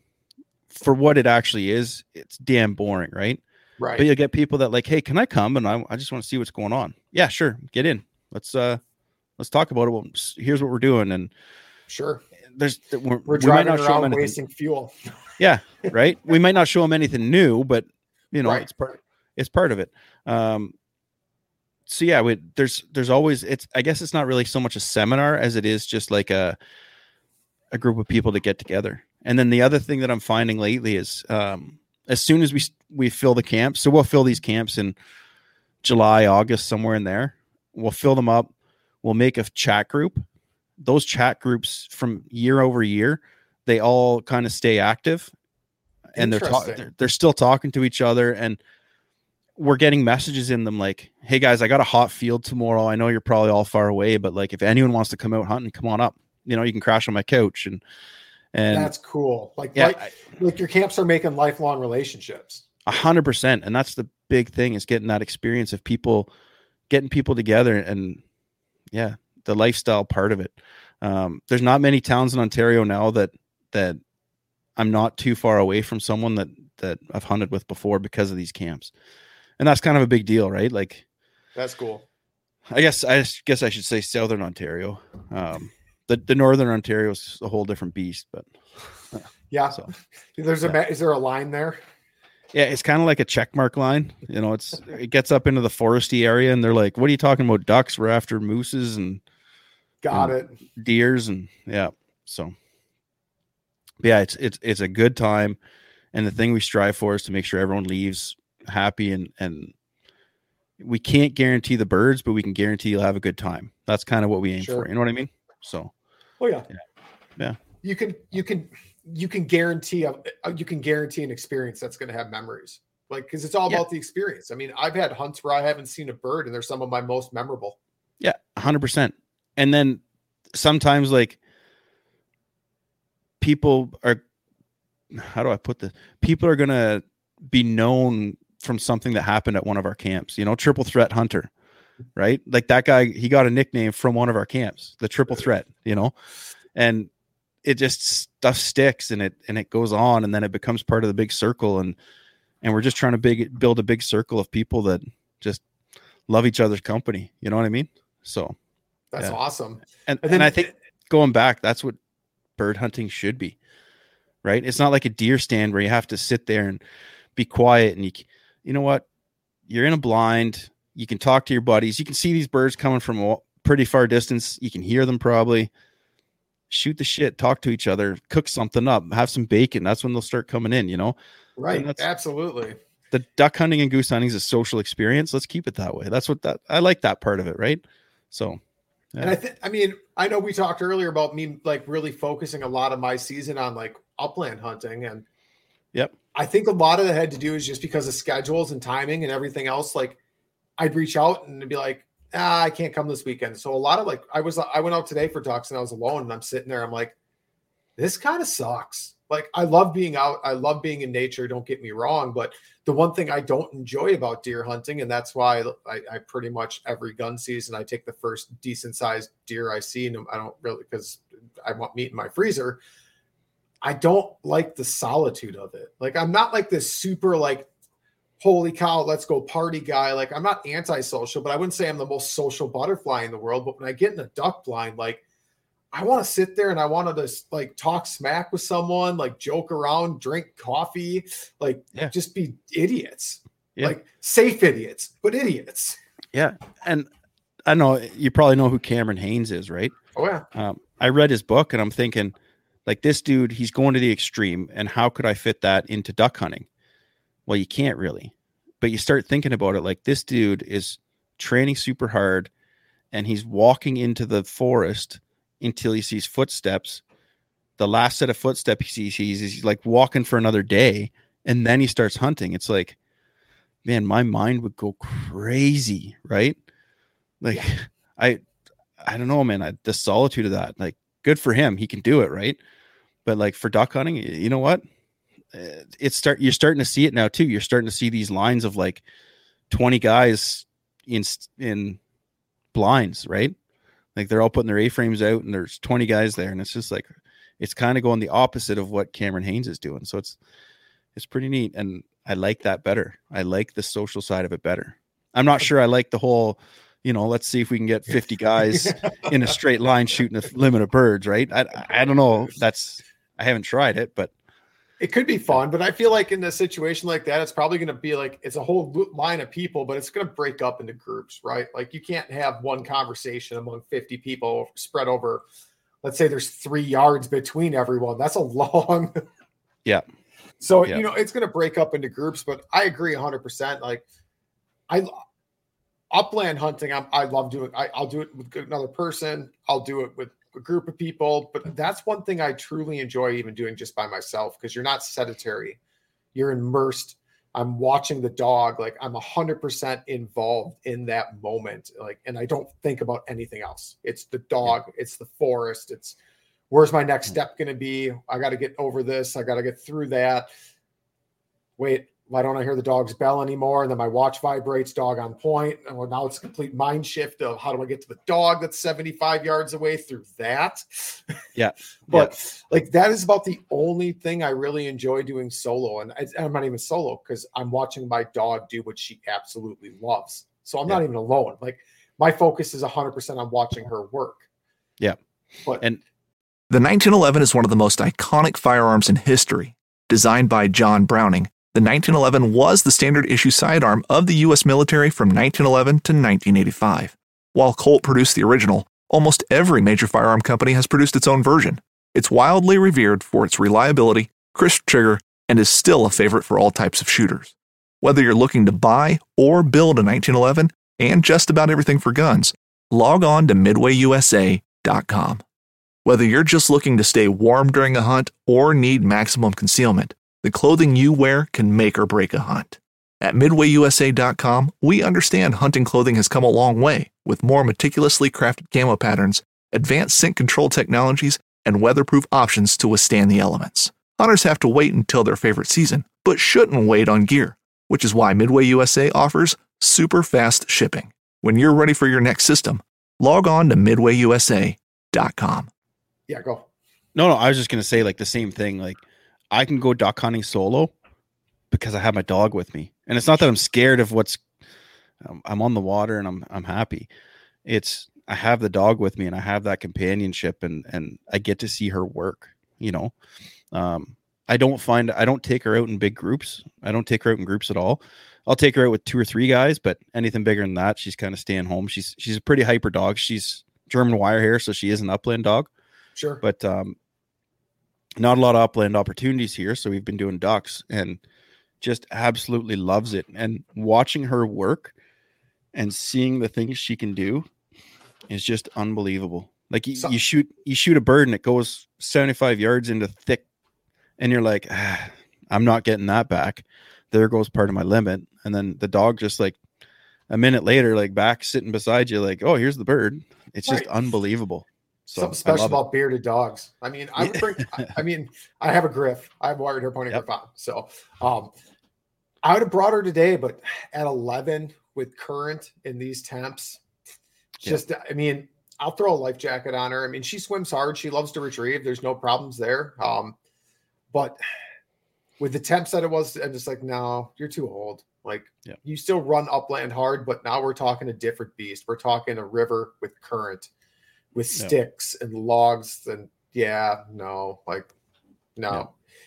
Speaker 7: for what it actually is. It's damn boring, right?
Speaker 6: Right.
Speaker 7: But you'll get people that like, hey, can I come? And I, I just want to see what's going on. Yeah, sure. Get in. Let's uh let's talk about it. Well, here's what we're doing. And
Speaker 6: sure.
Speaker 7: There's
Speaker 6: we're, we're we driving around wasting fuel.
Speaker 7: yeah, right. we might not show them anything new, but you know, right. it's part it's part of it. Um so yeah, we, there's there's always it's I guess it's not really so much a seminar as it is just like a a group of people to get together. And then the other thing that I'm finding lately is um as soon as we we fill the camps, so we'll fill these camps in July, August, somewhere in there. We'll fill them up. We'll make a chat group. Those chat groups from year over year, they all kind of stay active, and they're, ta- they're they're still talking to each other, and we're getting messages in them like, "Hey guys, I got a hot field tomorrow. I know you're probably all far away, but like if anyone wants to come out hunting, come on up. You know, you can crash on my couch and." And
Speaker 6: that's cool. Like, yeah, like, like your camps are making lifelong relationships.
Speaker 7: A hundred percent. And that's the big thing is getting that experience of people getting people together and yeah, the lifestyle part of it. Um, there's not many towns in Ontario now that that I'm not too far away from someone that that I've hunted with before because of these camps. And that's kind of a big deal, right? Like
Speaker 6: that's cool.
Speaker 7: I guess I guess I should say Southern Ontario. Um, the, the northern Ontario is a whole different beast, but
Speaker 6: yeah. So, There's a is there a line there?
Speaker 7: Yeah, it's kind of like a checkmark line. You know, it's it gets up into the foresty area, and they're like, "What are you talking about? Ducks? We're after mooses and
Speaker 6: got
Speaker 7: it, deers, and yeah." So, yeah, it's it's it's a good time, and the thing we strive for is to make sure everyone leaves happy and and we can't guarantee the birds, but we can guarantee you'll have a good time. That's kind of what we aim sure. for. You know what I mean? So,
Speaker 6: oh yeah,
Speaker 7: yeah, yeah.
Speaker 6: You can you can you can guarantee a, you can guarantee an experience that's going to have memories, like because it's all yeah. about the experience. I mean, I've had hunts where I haven't seen a bird, and they're some of my most memorable.
Speaker 7: Yeah, hundred percent. And then sometimes like people are how do I put this? People are gonna be known from something that happened at one of our camps. You know, triple threat hunter right? Like that guy, he got a nickname from one of our camps, the triple threat, you know, and it just stuff sticks and it and it goes on and then it becomes part of the big circle and and we're just trying to big build a big circle of people that just love each other's company. You know what I mean? So
Speaker 6: that's yeah. awesome.
Speaker 7: And and, then, and I think going back, that's what bird hunting should be. Right? It's not like a deer stand where you have to sit there and be quiet and you you know what? You're in a blind you can talk to your buddies. You can see these birds coming from a pretty far distance. You can hear them probably. Shoot the shit, talk to each other, cook something up, have some bacon. That's when they'll start coming in, you know?
Speaker 6: Right. Absolutely.
Speaker 7: The duck hunting and goose hunting is a social experience. Let's keep it that way. That's what that I like that part of it, right? So
Speaker 6: yeah. And I think, I mean, I know we talked earlier about me like really focusing a lot of my season on like upland hunting. And
Speaker 7: yep,
Speaker 6: I think a lot of that had to do is just because of schedules and timing and everything else. Like, I'd reach out and be like, ah, I can't come this weekend. So a lot of like, I was, I went out today for ducks and I was alone and I'm sitting there. I'm like, this kind of sucks. Like, I love being out. I love being in nature. Don't get me wrong. But the one thing I don't enjoy about deer hunting, and that's why I, I pretty much every gun season, I take the first decent sized deer I see. And I don't really, because I want meat in my freezer. I don't like the solitude of it. Like, I'm not like this super, like, holy cow, let's go party guy. Like I'm not antisocial, but I wouldn't say I'm the most social butterfly in the world. But when I get in a duck blind, like I want to sit there and I want to just like talk smack with someone, like joke around, drink coffee, like yeah. just be idiots. Yeah. Like safe idiots, but idiots.
Speaker 7: Yeah. And I know you probably know who Cameron Hanes is, right?
Speaker 6: Oh yeah.
Speaker 7: Um, I read his book and I'm thinking Like this dude, he's going to the extreme. And how could I fit that into duck hunting? Well, you can't really. But you start thinking about it like this dude is training super hard and he's walking into the forest until he sees footsteps. The last set of footsteps he sees is like walking for another day and then he starts hunting. It's like, man, my mind would go crazy, right? Like, yeah. I, I don't know, man. I, the solitude of that, like, good for him. He can do it, right? But like for duck hunting, you know what? Uh, it's start. You're starting to see it now too. You're starting to see these lines of like twenty guys in in blinds, right? Like they're all putting their A frames out, and there's twenty guys there, and it's just like it's kind of going the opposite of what Cameron Hanes is doing. So it's it's pretty neat, and I like that better. I like the social side of it better. I'm not sure I like the whole, you know, let's see if we can get 50 guys in a straight line shooting a limit of birds, right? I I don't know. That's I haven't tried it, but
Speaker 6: it could be fun. But I feel like in a situation like that, it's probably going to be like it's a whole line of people, but it's going to break up into groups, right? Like you can't have one conversation among 50 people spread over. Let's say there's three yards between everyone. That's a long.
Speaker 7: Yeah.
Speaker 6: So yeah. you know it's going to break up into groups, but I agree 100. percent Like I upland hunting, I'm, I love doing. I, I'll do it with another person. I'll do it with a group of people. But that's one thing I truly enjoy even doing just by myself because you're not sedentary. You're immersed. I'm watching the dog. Like I'm 100% involved in that moment. Like, and I don't think about anything else. It's the dog, it's the forest, it's where's my next hmm. step going to be? I got to get over this. I got to get through that. Wait, why don't I hear the dog's bell anymore? And then my watch vibrates, dog on point. And well, now it's a complete mind shift of how do I get to the dog that's 75 yards away through that?
Speaker 7: Yeah.
Speaker 6: but yeah. like that is about the only thing I really enjoy doing solo. And I, am not even solo because I'm watching my dog do what she absolutely loves. So I'm yeah. not even alone. Like my focus is 100% on watching her work.
Speaker 7: Yeah.
Speaker 6: But
Speaker 7: and
Speaker 10: the 1911 is one of the most iconic firearms in history. Designed by John Browning, the 1911 was the standard issue sidearm of the U.S. military from 1911 to 1985. While Colt produced the original, almost every major firearm company has produced its own version. It's wildly revered for its reliability, crisp trigger, and is still a favorite for all types of shooters. Whether you're looking to buy or build a 1911 and just about everything for guns, log on to midwayusa.com. Whether you're just looking to stay warm during a hunt or need maximum concealment, the clothing you wear can make or break a hunt. At MidwayUSA.com, we understand hunting clothing has come a long way with more meticulously crafted camo patterns, advanced scent control technologies, and weatherproof options to withstand the elements. Hunters have to wait until their favorite season, but shouldn't wait on gear, which is why Midway USA offers super fast shipping. When you're ready for your next system, log on to MidwayUSA.com.
Speaker 6: Yeah, go.
Speaker 7: No, no, I was just going to say like the same thing. Like, I can go duck hunting solo because I have my dog with me, and it's not that I'm scared of what's. Um, I'm on the water and I'm I'm happy. It's I have the dog with me and I have that companionship and and I get to see her work. You know, um, I don't find I don't take her out in big groups. I don't take her out in groups at all. I'll take her out with two or three guys, but anything bigger than that, she's kind of staying home. She's she's a pretty hyper dog. She's German wire hair, so she is an upland dog.
Speaker 6: Sure.
Speaker 7: But um, not a lot of upland opportunities here, so we've been doing ducks and just absolutely loves it. And watching her work and seeing the things she can do is just unbelievable. Like you, so, you shoot you shoot a bird and it goes 75 yards into thick and you're like, ah, I'm not getting that back. There goes part of my limit. And then the dog just like a minute later, like back sitting beside you, like, oh, here's the bird. It's right. just unbelievable.
Speaker 6: So Something special about it. bearded dogs. I mean, I would bring. I mean, I have a griff. I have wirehaired pointing yep. griffon. So, um, I would have brought her today, but at eleven with current in these temps, just yep. I mean, I'll throw a life jacket on her. I mean, she swims hard. She loves to retrieve. There's no problems there. Um, but with the temps that it was, I'm just like, no, you're too old. Like,
Speaker 7: yep.
Speaker 6: you still run upland hard, but now we're talking a different beast. We're talking a river with current with sticks and logs and yeah no like no yeah.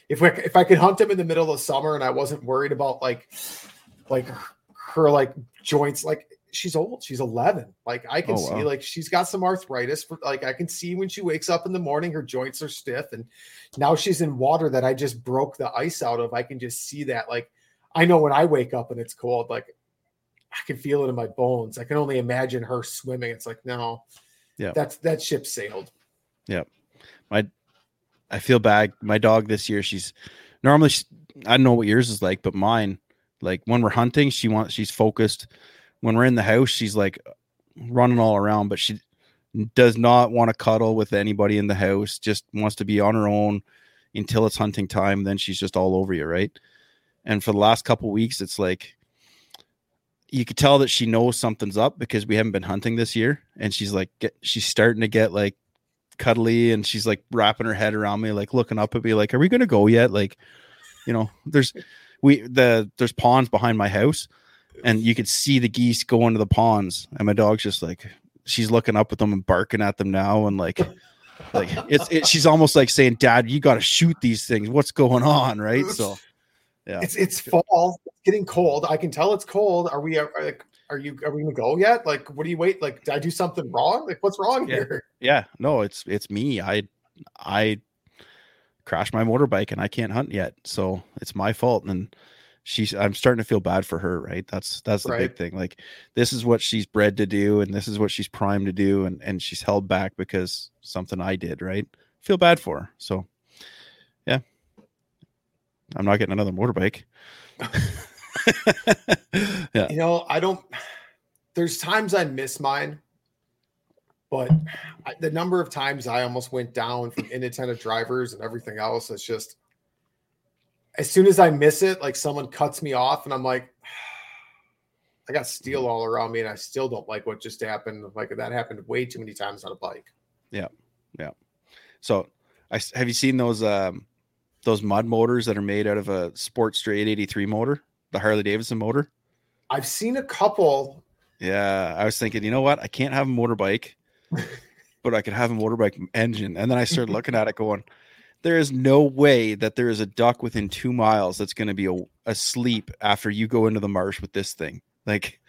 Speaker 6: if we, if i could hunt them in the middle of summer and i wasn't worried about like like her like joints like she's old. She's 11. Like I can
Speaker 7: Oh,
Speaker 6: see,
Speaker 7: wow.
Speaker 6: like she's got some arthritis. For, like I can see when she wakes up in the morning, her joints are stiff, and now she's in water that I just broke the ice out of. I can just see that. Like I know when I wake up and it's cold, like I can feel it in my bones. I can only imagine her swimming. It's like no,
Speaker 7: Yeah.
Speaker 6: that's that ship sailed.
Speaker 7: Yep. My I feel bad. My dog this year, she's normally she, I don't know what yours is like, but mine, like when we're hunting, she wants she's focused. When we're in the house, she's like running all around, but she does not want to cuddle with anybody in the house, just wants to be on her own until it's hunting time. Then she's just all over you, right? And for the last couple weeks, it's like you could tell that she knows something's up because we haven't been hunting this year, and she's like, get, she's starting to get like cuddly, and she's like wrapping her head around me, like looking up at me, like, "Are we gonna go yet?" Like, you know, there's we the there's ponds behind my house, and you could see the geese go into the ponds, and my dog's just like, she's looking up at them and barking at them now, and like. Like it's it, she's almost like saying, "Dad, you got to shoot these things. What's going on?" Right? So, yeah,
Speaker 6: It's it's fall, it's getting cold. I can tell it's cold. Are we are, like are you are we gonna go yet? Like what do you wait? Like did I do something wrong? Like what's wrong
Speaker 7: Yeah.
Speaker 6: here?
Speaker 7: yeah no it's it's me i i crashed my motorbike and i can't hunt yet so it's my fault and she's i'm starting to feel bad for her right that's that's the big thing like this is what she's bred to do and this is what she's primed to do and and she's held back because something i did right feel bad for her so yeah i'm not getting another motorbike yeah
Speaker 6: You know, I don't. There's times I miss mine, but I, the number of times I almost went down from inattentive drivers and everything else, it's just as soon as I miss it, like someone cuts me off, and I'm like, I got steel all around me, and I still don't like what just happened. Like that happened way too many times on a bike.
Speaker 7: Yeah, yeah. So, I have you seen those um those mud motors that are made out of a Sportster 883 motor, the Harley Davidson motor?
Speaker 6: I've seen a couple.
Speaker 7: Yeah, I was thinking, you know what? I can't have a motorbike, but I could have a motorbike engine. And then I started looking at it, going, there is no way that there is a duck within two miles that's going to be a, asleep after you go into the marsh with this thing. Like,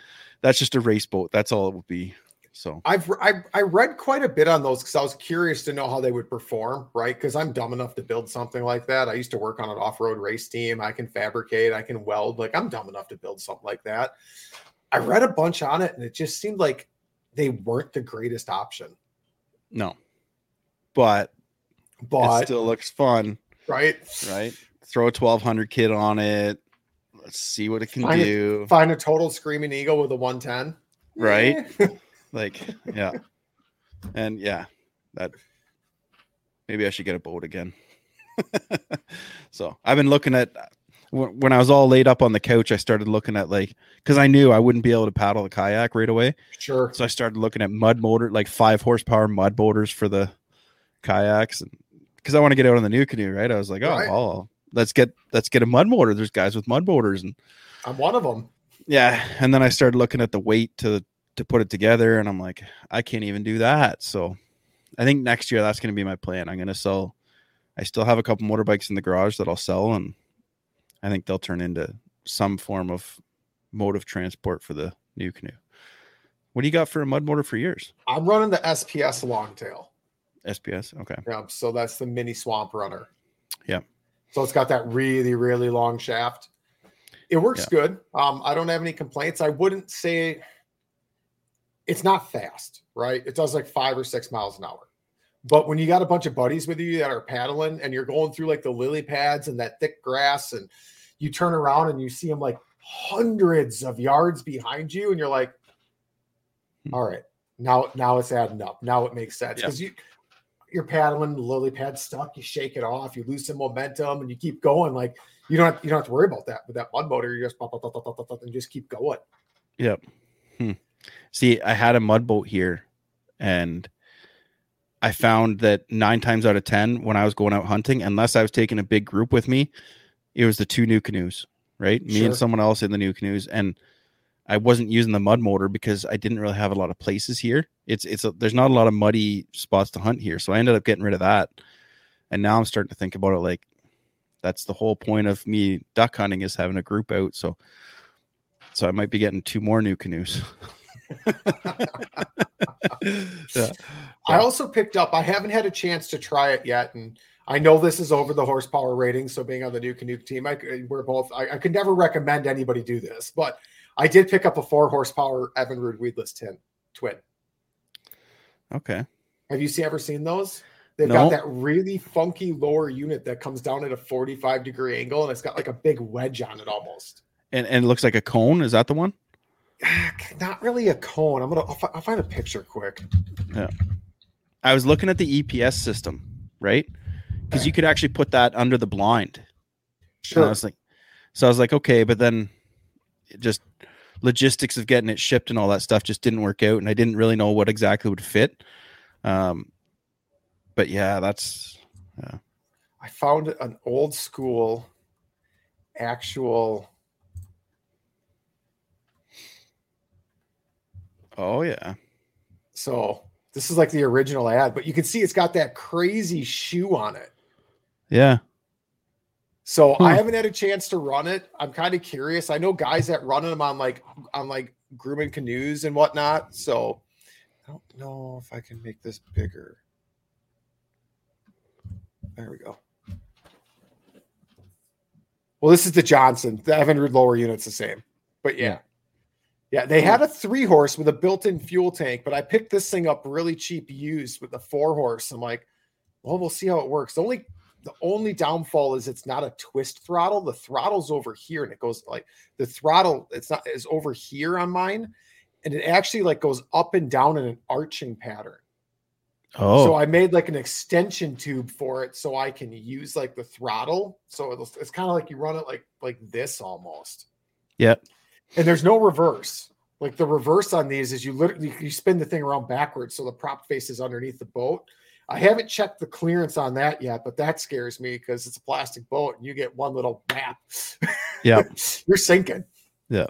Speaker 7: that's just a race boat. That's all it would be. So,
Speaker 6: I've I, I read quite a bit on those because I was curious to know how they would perform, right? Because I'm dumb enough to build something like that. I used to work on an off-road race team. I can fabricate, I can weld. Like I'm dumb enough to build something like that. I read a bunch on it, and it just seemed like they weren't the greatest option.
Speaker 7: no, but
Speaker 6: But
Speaker 7: it still looks fun.
Speaker 6: right,
Speaker 7: right? Throw a 1200 kit on it. Let's see what it can
Speaker 6: find
Speaker 7: do.
Speaker 6: a, find a total screaming eagle with a 110.
Speaker 7: right?
Speaker 6: Eh.
Speaker 7: Like, yeah. And yeah, that maybe I should get a boat again. so I've been looking at when when I was all laid up on the couch, I started looking at like because I knew I wouldn't be able to paddle the kayak right away.
Speaker 6: Sure.
Speaker 7: So I started looking at mud motor, like five horsepower mud motors for the kayaks, and because I want to get out on the NuCanoe, right? I was like, oh,
Speaker 6: Right.
Speaker 7: well, let's get let's get a mud motor. There's guys with mud motors, and
Speaker 6: I'm one of them.
Speaker 7: yeah. And then I started looking at the weight to to put it together, and I'm like, I can't even do that. So I think next year that's going to be my plan. I'm going to sell. I still have a couple motorbikes in the garage that I'll sell, and I think they'll turn into some form of mode of transport for the NuCanoe. What do you got for a mud motor for yours?
Speaker 6: I'm running the SPS Longtail.
Speaker 7: SPS. Okay.
Speaker 6: Yeah, so that's the mini swamp runner.
Speaker 7: Yeah.
Speaker 6: So it's got that really, really long shaft. It works
Speaker 7: Yeah.
Speaker 6: good. Um, I don't have any complaints. I wouldn't say it's not fast, right? It does like five or six miles an hour. But when you got a bunch of buddies with you that are paddling and you're going through like the lily pads and that thick grass, and you turn around and you see them like hundreds of yards behind you, and you're like, all right, now now it's adding up. Now it makes sense
Speaker 7: Yeah.
Speaker 6: because you you're paddling, the lily pad stuck, you shake it off, you lose some momentum, and you keep going. Like you don't have, you don't have to worry about that with that mud motor. You just pop, pop, pop, pop, pop, pop, and just keep going.
Speaker 7: Yep. Hmm. See, I had a mud boat here, and I found that nine times out of ten, when I was going out hunting, unless I was taking a big group with me, it was the two NuCanoes, right? Me
Speaker 6: Sure.
Speaker 7: and someone else in the NuCanoes, and I wasn't using the mud motor because I didn't really have a lot of places here. It's it's a, there's not a lot of muddy spots to hunt here, so I ended up getting rid of that. And now I'm starting to think about it like that's the whole point of me duck hunting is having a group out. So so I might be getting two more NuCanoes. yeah.
Speaker 6: I also picked up. I haven't had a chance to try it yet, and I know this is over the horsepower rating. So being on the and Nuke team, I we're both. I, I could never recommend anybody do this, but I did pick up a four horsepower Evan Evinrude weedless tin twin.
Speaker 7: Okay.
Speaker 6: Have you see, ever seen those? They've
Speaker 7: No.
Speaker 6: got that really funky lower unit that comes down at a 45 degree angle and it's got like a big wedge on it almost.
Speaker 7: And and it looks like a cone. Is that the one?
Speaker 6: Not really a cone. I'm gonna I'll, fi- I'll find a picture quick.
Speaker 7: Yeah. I was looking at the EPS system, right? Because you could actually put that under the blind. And
Speaker 6: Sure.
Speaker 7: I was like, so I was like, okay, but then it just logistics of getting it shipped and all that stuff just didn't work out, and I didn't really know what exactly would fit. Um, but yeah, that's yeah.
Speaker 6: I found an old school actual
Speaker 7: Oh yeah.
Speaker 6: so this is like the original ad, but you can see it's got that crazy shoe on it.
Speaker 7: Yeah.
Speaker 6: So I haven't had a chance to run it. I'm kind of curious. I know guys that run them on like on like Grumman canoes and whatnot. So I don't know if I can make this bigger. There we go. Well, this is the Johnson. The Evinrude lower unit's the same. But yeah. Yeah, they had hmm. a three horse with a built-in fuel tank, but I picked this thing up really cheap used with the four horse. I'm like, well, we'll see how it works. The only the only downfall is it's not a twist throttle. The throttle's over here and it goes like the throttle, it's not is over here on mine, and it actually like goes up and down in an arching pattern.
Speaker 7: Oh.
Speaker 6: So I made like an extension tube for it so I can use like the throttle. So it'll, it's kind of like you run it like like this almost.
Speaker 7: Yeah.
Speaker 6: And there's no reverse. Like the reverse on these is you literally you spin the thing around backwards so the prop faces underneath the boat. I haven't checked the clearance on that yet, but that scares me because it's a plastic boat and you get one little map.
Speaker 7: Yeah.
Speaker 6: You're sinking.
Speaker 7: Yeah.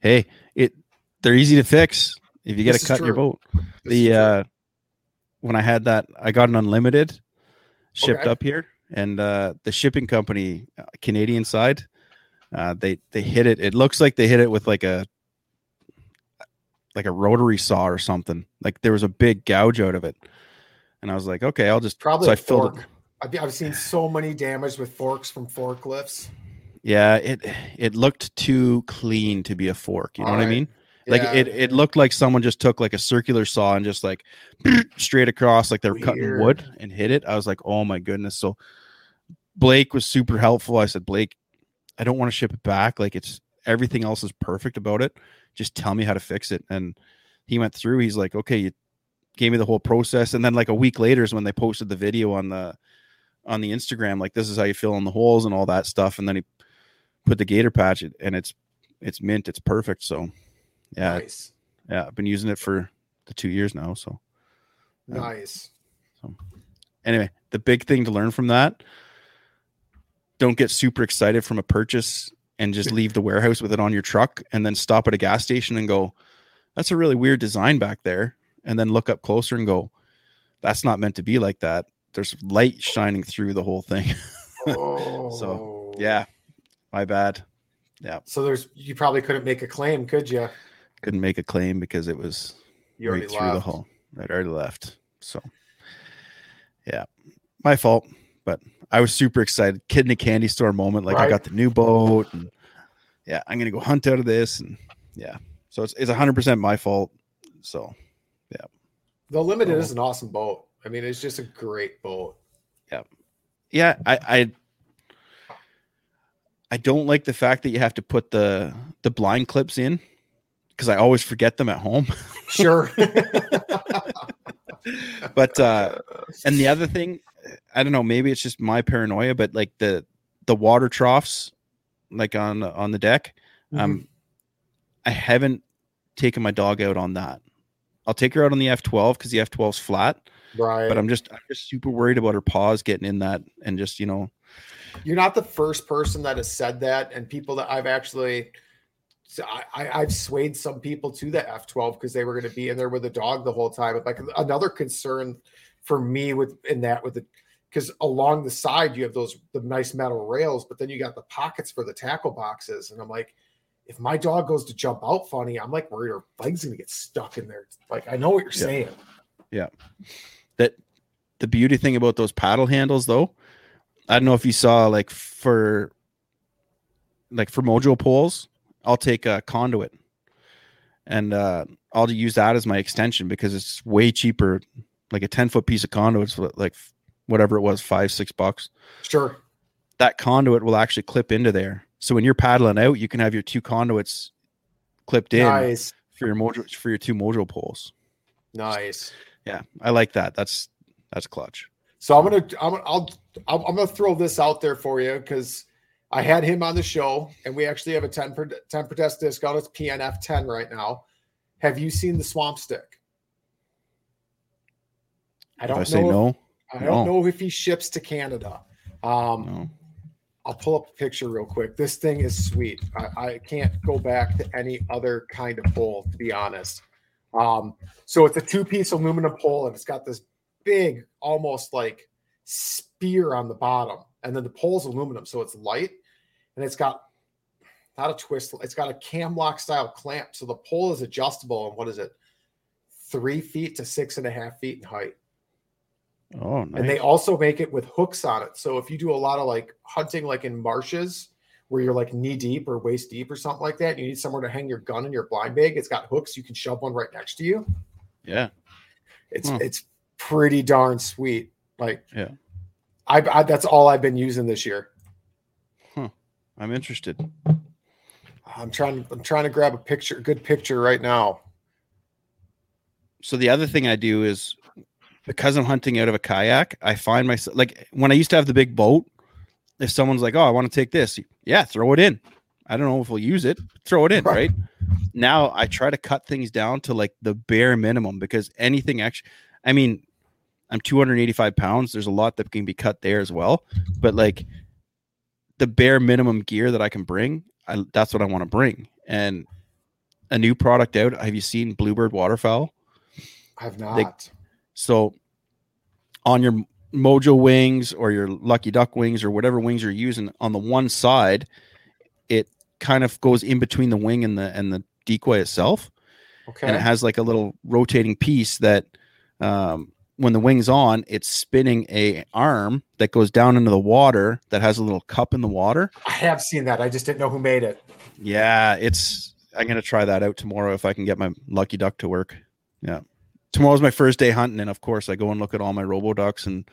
Speaker 7: Hey, it they're easy to fix if you get
Speaker 6: This
Speaker 7: a
Speaker 6: is
Speaker 7: cut in your
Speaker 6: true.
Speaker 7: boat. The uh when I had that, I got an unlimited shipped
Speaker 6: Okay.
Speaker 7: up here, and uh the shipping company, uh, Canadian side, uh they they hit it. It looks like they hit it with like a like a rotary saw or something. Like there was a big gouge out of it, and I was like, okay, I'll just
Speaker 6: Probably
Speaker 7: so I filled
Speaker 6: fork. I've, I've seen so many damage with forks from forklifts.
Speaker 7: Yeah, it it looked too clean to be a fork. You know what I mean? Like
Speaker 6: Yeah.
Speaker 7: it it looked like someone just took like a circular saw and just like straight across like they were cutting wood and hit it. I was like, oh my goodness. So Blake was super helpful. I said, Blake, I don't want to ship it back. Like it's everything else is perfect about it. Just tell me how to fix it. And he went through. He's like, okay, you gave me the whole process. And then like a week later is when they posted the video on the on the Instagram. Like this is how you fill in the holes and all that stuff. And then he put the gator patch and it's it's mint. It's perfect. So yeah,
Speaker 6: Nice.
Speaker 7: yeah. I've been using it for the two years now. So.
Speaker 6: Nice.
Speaker 7: anyway, the big thing to learn from that don't get super excited from a purchase and just leave the warehouse with it on your truck and then stop at a gas station and go, that's a really weird design back there. And then look up closer and go, that's not meant to be like that. There's light shining through the whole thing. so, oh. yeah, my bad. Yeah,
Speaker 6: So there's you probably couldn't make a claim, could you?
Speaker 7: couldn't make a claim because it was
Speaker 6: You
Speaker 7: right through the
Speaker 6: left.
Speaker 7: hole. Right, already left. So, yeah, my fault. But I was super excited. Kid in a candy store moment. Like I got the new boat, and yeah, I'm gonna go hunt out of this, and yeah. So it's it's 100 percent my fault. So, yeah,
Speaker 6: The limited
Speaker 7: Oh.
Speaker 6: is an awesome boat. I mean, it's just a great boat.
Speaker 7: yeah, yeah. I I I don't like the fact that you have to put the the blind clips in because I always forget them at home.
Speaker 6: Sure.
Speaker 7: but uh and the other thing i don't know maybe it's just my paranoia but like the the water troughs like on on the deck um i haven't taken my dog out on that i'll take her out on the f12 because the f12's flat
Speaker 6: right.
Speaker 7: but i'm just i'm just super worried about her paws getting in that and just you know
Speaker 6: You're not the first person that has said that, and people that I've actually, so I, I, I've swayed some people to the F12 because they were going to be in there with a dog the whole time. But like another concern for me with in that with the because along the side you have those the nice metal rails, but then you got the pockets for the tackle boxes, and I'm like, if my dog goes to jump out funny, I'm like worried her leg's gonna get stuck in there. Like I know what you're
Speaker 7: Yeah.
Speaker 6: saying.
Speaker 7: Yeah. That the beauty thing about those paddle handles though, I don't know if you saw like for like for Mojo poles, I'll take a conduit and uh I'll use that as my extension because it's way cheaper. Like a 10 foot piece of conduit's what- like whatever it was, five, six bucks.
Speaker 6: Sure.
Speaker 7: That conduit will actually clip into there. So when you're paddling out, you can have your two conduits clipped in
Speaker 6: Nice.
Speaker 7: for your mojo for your two mojo poles.
Speaker 6: Nice.
Speaker 7: Yeah, I like that. That's that's clutch.
Speaker 6: So I'm gonna I'm I'll I'm gonna throw this out there for you because I had him on the show and we actually have a 10 per 10 per test discount. It's PNF 10 right now. Have you seen the swamp stick? I don't
Speaker 7: I
Speaker 6: know.
Speaker 7: say
Speaker 6: if-
Speaker 7: no,
Speaker 6: I don't know if he ships to Canada. Um,
Speaker 7: No.
Speaker 6: I'll pull up a picture real quick. This thing is sweet. I, I can't go back to any other kind of pole, to be honest. Um, so it's a two-piece aluminum pole, and it's got this big, almost like spear on the bottom, and then the pole's aluminum, so it's light, and it's got not a twist. It's got a cam lock style clamp, so the pole is adjustable. And what is it? Three feet to six and a half feet in height.
Speaker 7: Oh, nice.
Speaker 6: And they also make it with hooks on it. So if you do a lot of like hunting, like in marshes where you're like knee deep or waist deep or something like that, you need somewhere to hang your gun and your blind bag, it's got hooks. You can shove one right next to you.
Speaker 7: yeah,
Speaker 6: It's
Speaker 7: Hmm.
Speaker 6: it's pretty darn sweet. Like
Speaker 7: yeah.
Speaker 6: I, I that's all I've been using this year. Huh.
Speaker 7: I'm interested.
Speaker 6: I'm trying I'm trying to grab a picture, good picture right now.
Speaker 7: So the other thing I do is because I'm hunting out of a kayak, I find myself like when I used to have the big boat. If someone's like, "Oh, I want to take this," yeah, throw it in. I don't know if we'll use it. Throw it in, right? Now I try to cut things down to like the bare minimum because anything actually, I mean, I'm 285 pounds. There's a lot that can be cut there as well, but like the bare minimum gear that I can bring, I, that's what I want to bring. And a new product out. Have you seen Bluebird waterfowl?
Speaker 6: I've
Speaker 7: They-
Speaker 6: not.
Speaker 7: So on your Mojo wings or your Lucky Duck wings or whatever wings you're using, on the one side, it kind of goes in between the wing and the and the decoy itself,
Speaker 6: okay.
Speaker 7: and it has like a little rotating piece that um, when the wing's on, it's spinning a arm that goes down into the water that has a little cup in the water.
Speaker 6: I have seen that. I just didn't know who made it.
Speaker 7: Yeah, it's. I'm gonna try that out tomorrow if I can get my lucky duck to work. Yeah, tomorrow's my first day hunting, and of course I go and look at all my robo ducks, and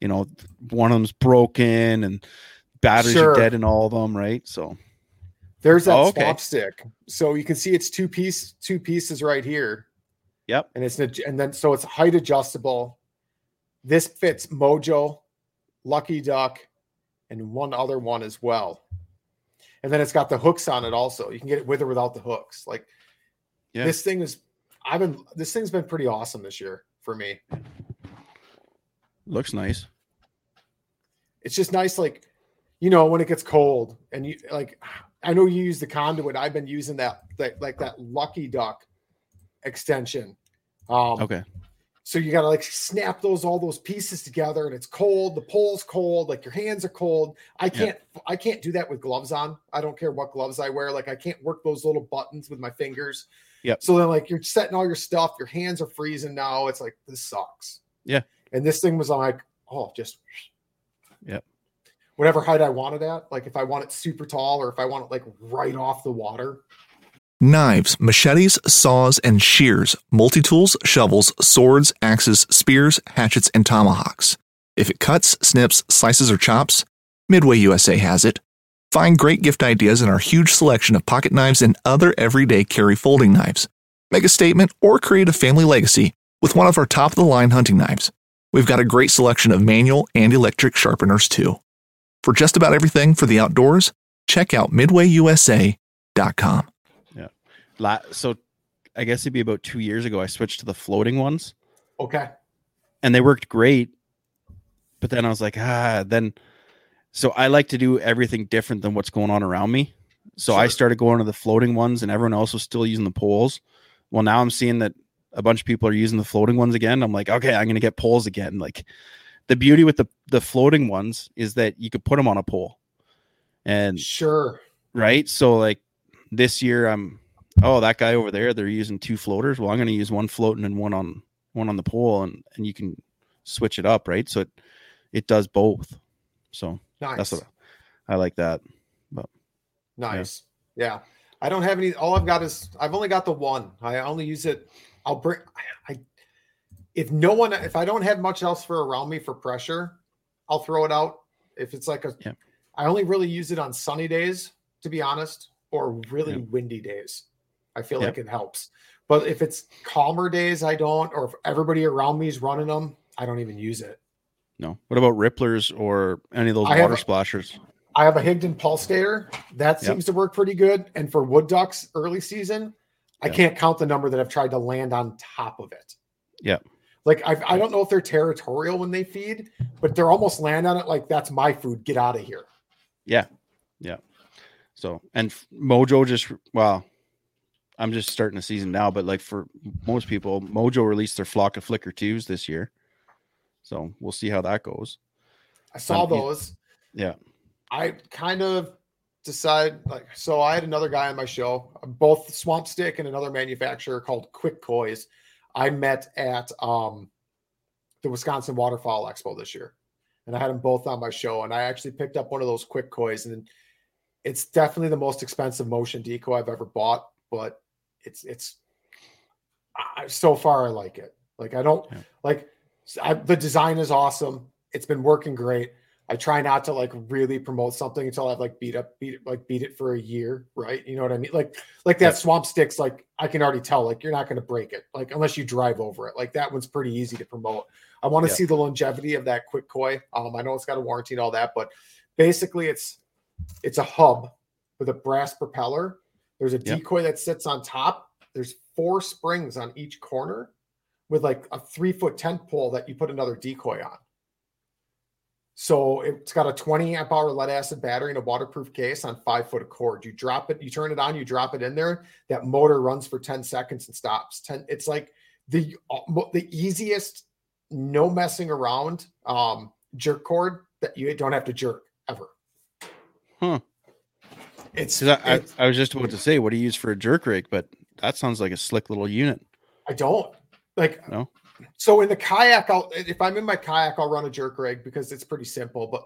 Speaker 7: you know one of them's broken, and batteries
Speaker 6: Sure.
Speaker 7: are dead in all of them, right? So
Speaker 6: There's that
Speaker 7: Oh, okay.
Speaker 6: swamp stick. So you can see it's two piece two pieces right here.
Speaker 7: Yep.
Speaker 6: And it's and then so it's height adjustable. This fits Mojo, Lucky Duck, and one other one as well. And then it's got the hooks on it also. You can get it with or without the hooks. Like
Speaker 7: Yeah.
Speaker 6: this thing is I've been this thing's been pretty awesome this year for me.
Speaker 7: looks nice.
Speaker 6: it's just nice like you know when it gets cold and you like i know you use the conduit. I've been using that, that like that lucky duck extension. Um
Speaker 7: Okay.
Speaker 6: so you gotta like snap those all those pieces together and it's cold. The pole's cold. Like your hands are cold. I can't i can't do that with gloves on. I don't care what gloves i wear. Like i can't work those little buttons with my fingers
Speaker 7: Yep.
Speaker 6: so then like you're setting all your stuff your hands are freezing now it's like this sucks
Speaker 7: Yeah.
Speaker 6: and this thing was like oh just
Speaker 7: Yep.
Speaker 6: whatever height I wanted at. Like if I want it super tall or if I want it like right off the water.
Speaker 10: Knives, machetes, saws, and shears, multi tools, shovels, swords, axes, spears, hatchets, and tomahawks. If it cuts, snips, slices, or chops, Midway USA has it. Find great gift ideas in our huge selection of pocket knives and other everyday carry folding knives. Make a statement or create a family legacy with one of our top of the line hunting knives. We've got a great selection of manual and electric sharpeners too. For just about everything for the outdoors, check out midwayusa.com.
Speaker 7: Yeah. La- so I guess it'd be about two years ago I switched to the floating ones.
Speaker 6: Okay.
Speaker 7: and they worked great. But then I was like, ah, then so I like to do everything different than what's going on around me. So I started going to the floating ones and everyone else was still using the poles. Well, now I'm seeing that a bunch of people are using the floating ones again. I'm like, okay, I'm gonna get poles again. Like the beauty with the the floating ones is that you could put them on a pole. And
Speaker 6: Sure.
Speaker 7: right? So like this year I'm oh that guy over there they're using two floaters. Well, I'm going to use one floating and one on one on the pole, and and you can switch it up, right? So it it does both. So
Speaker 6: Nice.
Speaker 7: that's what I like that. But
Speaker 6: Nice. Yeah. I don't have any. All I've got is I've only got the one. I only use it. I'll bring. I, I if no one, if I don't have much else for around me for pressure, I'll throw it out. If it's like a,
Speaker 7: Yeah.
Speaker 6: I only really use it on sunny days, to be honest, or really
Speaker 7: Yeah.
Speaker 6: windy days. I feel
Speaker 7: Yeah.
Speaker 6: like it helps. But if it's calmer days, I don't. Or if everybody around me is running them, I don't even use it.
Speaker 7: No. What about ripplers or any of those
Speaker 6: I
Speaker 7: water
Speaker 6: a-
Speaker 7: splashers?
Speaker 6: I have a Higdon pulsator that
Speaker 7: Yep.
Speaker 6: seems to work pretty good. And for wood ducks early season, I can't count the number that I've tried to land on top of it.
Speaker 7: Yeah.
Speaker 6: Like I've, I don't know if they're territorial when they feed, but they're almost land on it like that's my food. Get out of here.
Speaker 7: Yeah. Yeah. So, and Mojo just, well, I'm just starting the season now, but like for most people, Mojo released their flock of flicker twos this year. So we'll see how that goes.
Speaker 6: I saw
Speaker 7: Um,
Speaker 6: those.
Speaker 7: Yeah.
Speaker 6: I kind of decided like so. I had another guy on my show, both Swamp Stick and another manufacturer called Quick Coys. I met at um, the Wisconsin Waterfowl Expo this year, and I had them both on my show. And I actually picked up one of those Quick Kois, and it's definitely the most expensive motion decoy I've ever bought. But it's it's I, so far I like it. Like I don't
Speaker 7: Yeah.
Speaker 6: like I, the design is awesome. It's been working great. I try not to like really promote something until I've like beat up, beat it, like beat it for a year, right? You know what I mean? Like, like that swamp sticks, like I can already tell, like you're not going to break it, like unless you drive over it. Like that one's pretty easy to promote. I want to
Speaker 7: Yeah.
Speaker 6: see the longevity of that quick koi. Um, I know it's got a warranty and all that, but basically it's it's a hub with a brass propeller. There's a
Speaker 7: Yep.
Speaker 6: decoy that sits on top. There's four springs on each corner with like a three foot tent pole that you put another decoy on. So it's got a 20 amp hour lead acid battery in a waterproof case on five foot of cord. You drop it, you turn it on, you drop it in there. That motor runs for 10 seconds and stops. 10. It's like the uh, the easiest, no messing around um, jerk cord that you don't have to jerk ever.
Speaker 7: Huh.
Speaker 6: It's,
Speaker 7: 'Cause I, I,
Speaker 6: it's-
Speaker 7: I was just about to say, what do you use for a jerk rig? But that sounds like a slick little unit.
Speaker 6: I don't like
Speaker 7: No.
Speaker 6: so in the kayak I'll if I'm in my kayak I'll run a jerk rig because it's pretty simple but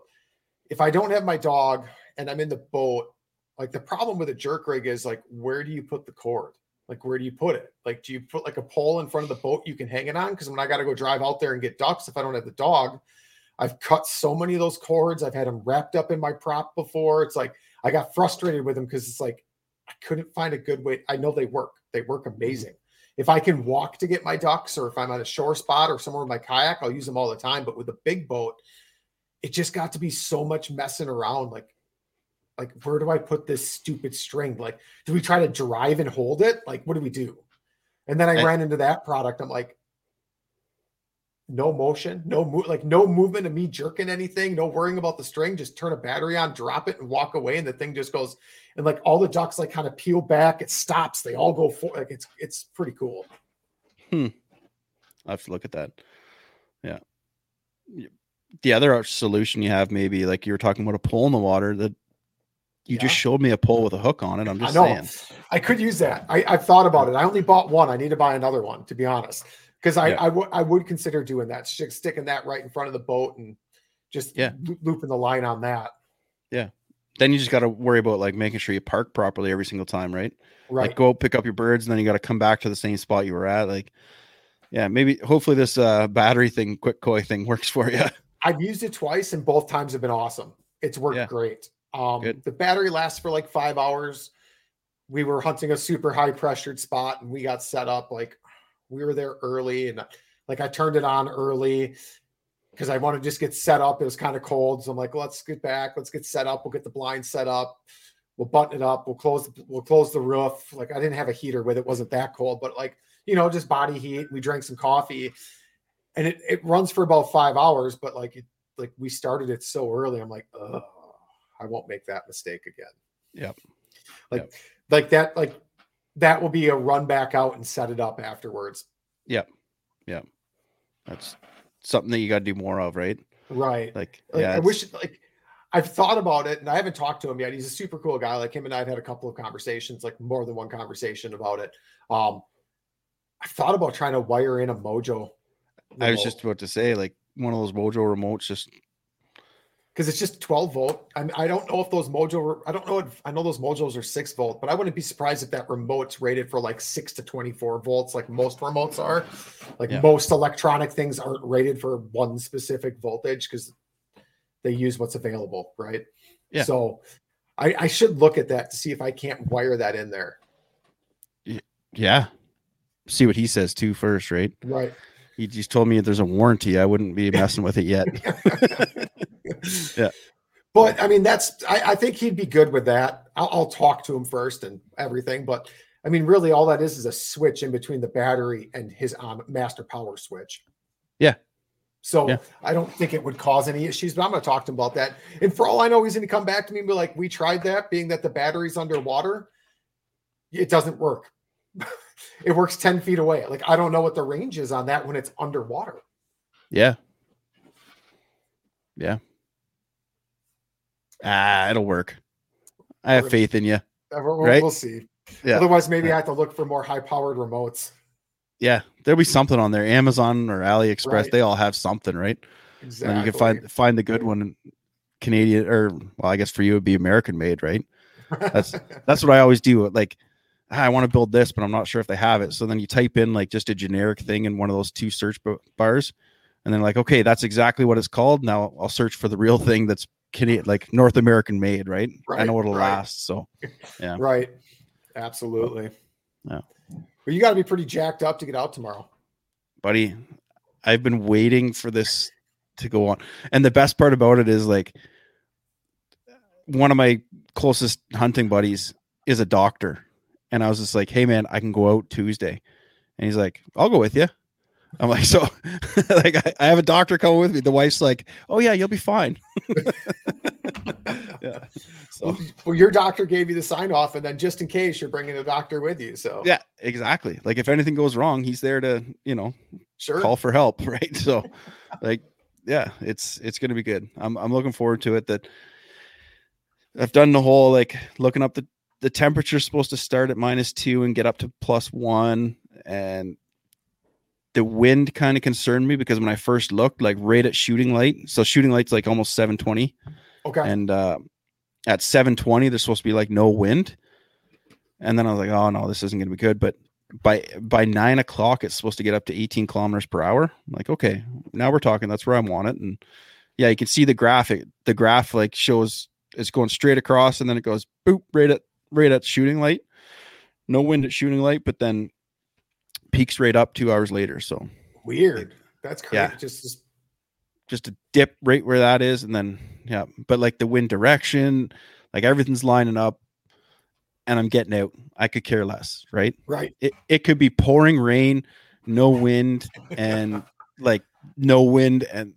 Speaker 6: if I don't have my dog and I'm in the boat like the problem with a jerk rig is like where do you put the cord? Like where do you put it? Like do you put like a pole in front of the boat you can hang it on? Because when I got to go drive out there and get ducks if I don't have the dog I've cut so many of those cords I've had them wrapped up in my prop before. It's like I got frustrated with them because it's like I couldn't find a good way I know they work. They work mm-hmm. amazing if I can walk to get my ducks or if I'm on a shore spot or somewhere with my kayak, I'll use them all the time. But with a big boat, it just got to be so much messing around. Like, like where do I put this stupid string? Like, do we try to drive and hold it? Like, what do we do? And then I
Speaker 7: I-
Speaker 6: ran into that product. I'm like, no motion, no move, like no movement of me jerking anything, no worrying about the string. Just turn a battery on, drop it, and walk away, and the thing just goes. And like all the ducks like kind of peel back, it stops. They all go for like it's it's pretty cool.
Speaker 7: Hmm. I have to look at that. Yeah. The other solution you have, maybe like you were talking about a pole in the water that you just showed me a pole with a hook on it. I'm
Speaker 6: I
Speaker 7: just
Speaker 6: know.
Speaker 7: saying.
Speaker 6: I could use that. I, I've thought about it. I only bought one. I need to buy another one, to be honest, because I,
Speaker 7: Yeah.
Speaker 6: I would consider doing that, stick- sticking that right in front of the boat and just
Speaker 7: Yeah.
Speaker 6: loo- looping the line on that.
Speaker 7: Yeah. Then you just got to worry about like making sure you park properly every single time, right?
Speaker 6: Right.
Speaker 7: Like go pick up your birds, and then you got to come back to the same spot you were at. Like, yeah, maybe hopefully this uh battery thing, quick koi thing works for you.
Speaker 6: I've used it twice and both times have been awesome. It's worked
Speaker 7: Yeah.
Speaker 6: great. Um,
Speaker 7: Good.
Speaker 6: the battery lasts for like five hours. We were hunting a super high pressured spot and we got set up like we were there early and like I turned it on early because I want to just get set up. It was kind of cold. So I'm like, let's get back, let's get set up. We'll get the blind set up. We'll button it up. We'll close we'll close the roof. Like I didn't have a heater with it, wasn't that cold, but like, you know, just body heat. We drank some coffee and it, it runs for about five hours, but like it like we started it so early. I'm like, oh, I won't make that mistake again.
Speaker 7: Yep.
Speaker 6: Like like that, like that will be a run back out and set it up afterwards.
Speaker 7: Yep. Yep. That's something that you got to do more of, right?
Speaker 6: Right.
Speaker 7: Like,
Speaker 6: Like,
Speaker 7: yeah,
Speaker 6: I wish like I've thought about it and I haven't talked to him yet. He's a super cool guy. Like him and I've had a couple of conversations, like more than one conversation about it. Um, I thought about trying to wire in a Mojo.
Speaker 7: I was just about to say, like one of those Mojo remotes, just
Speaker 6: because it's just 12 volt. I mean, I don't know if those Mojo, I don't know if I know those Mojos are six volt, but I wouldn't be surprised if that remote's rated for like six to 24 volts, like most remotes are. Like
Speaker 7: Yeah.
Speaker 6: most electronic things aren't rated for one specific voltage because they use what's available, right?
Speaker 7: Yeah.
Speaker 6: So I, I should look at that to see if I can't wire that in there.
Speaker 7: yeah. See what he says too first, right?
Speaker 6: Right.
Speaker 7: He just told me if there's a warranty, I wouldn't be messing with it yet. yeah.
Speaker 6: But I mean, that's I, I think he'd be good with that. I'll, I'll talk to him first and everything. But I mean, really, all that is is a switch in between the battery and his on master power switch.
Speaker 7: Yeah.
Speaker 6: So
Speaker 7: Yeah.
Speaker 6: I don't think it would cause any issues. But I'm going to talk to him about that. And for all I know, he's going to come back to me and be like, "We tried that, being that the battery's underwater, it doesn't work. it works ten feet away. Like I don't know what the range is on that when it's underwater.
Speaker 7: Yeah. Yeah. Ah, it'll work. I have faith in you.
Speaker 6: We'll,
Speaker 7: Right?
Speaker 6: we'll see.
Speaker 7: Yeah.
Speaker 6: Otherwise, maybe I have to look for more high-powered remotes.
Speaker 7: Yeah. There'll be something on there. Amazon or AliExpress,
Speaker 6: Right.
Speaker 7: they all have something, right? And you can find find the good one Canadian or well, I guess for you it'd be American made, right? That's that's what I always do. Like "Ah, I want to build this, but I'm not sure if they have it. So then you type in like just a generic thing in one of those two search bars, and then like, okay, that's exactly what it's called. Now I'll search for the real thing that's Canadian, like North American made, right? I know it'll
Speaker 6: right.
Speaker 7: last. So yeah,
Speaker 6: Right. Absolutely.
Speaker 7: Yeah.
Speaker 6: But you got to be pretty jacked up to get out tomorrow.
Speaker 7: buddy, I've been waiting for this to go on. And the best part about it is like one of my closest hunting buddies is a doctor. And I was just like, hey man, I can go out Tuesday. And he's like, I'll go with you. I'm like, so like I, I have a doctor coming with me. The wife's like, Oh yeah, you'll be fine. yeah. So
Speaker 6: Well, your doctor gave you the sign off, and then just in case you're bringing a doctor with you. So
Speaker 7: yeah, exactly. Like if anything goes wrong, he's there to, you know,
Speaker 6: sure.
Speaker 7: call for help, right? So, like, yeah, it's it's gonna be good. I'm I'm looking forward to it. That I've done the whole like looking up the the temperature's supposed to start at minus two and get up to plus one, and the wind kind of concerned me because when I first looked, like right at shooting light, so shooting light's like almost 720,
Speaker 6: Okay.
Speaker 7: and uh, at 720 there's supposed to be like no wind, and then I was like, oh no, this isn't gonna be good, but by by nine o'clock it's supposed to get up to 18 kilometers per hour. I'm like okay now we're talking that's where i want it. And yeah you can see the graphic the graph like shows it's going straight across and then it goes boop right at right at shooting light no wind at shooting light but then peaks right up two hours later so
Speaker 6: Weird. That's crazy.
Speaker 7: Yeah.
Speaker 6: Just, just
Speaker 7: just a dip right where that is and then yeah but like the wind direction like everything's lining up and i'm getting out i could care less right
Speaker 6: right.
Speaker 7: it, it could be pouring rain no wind and like no wind and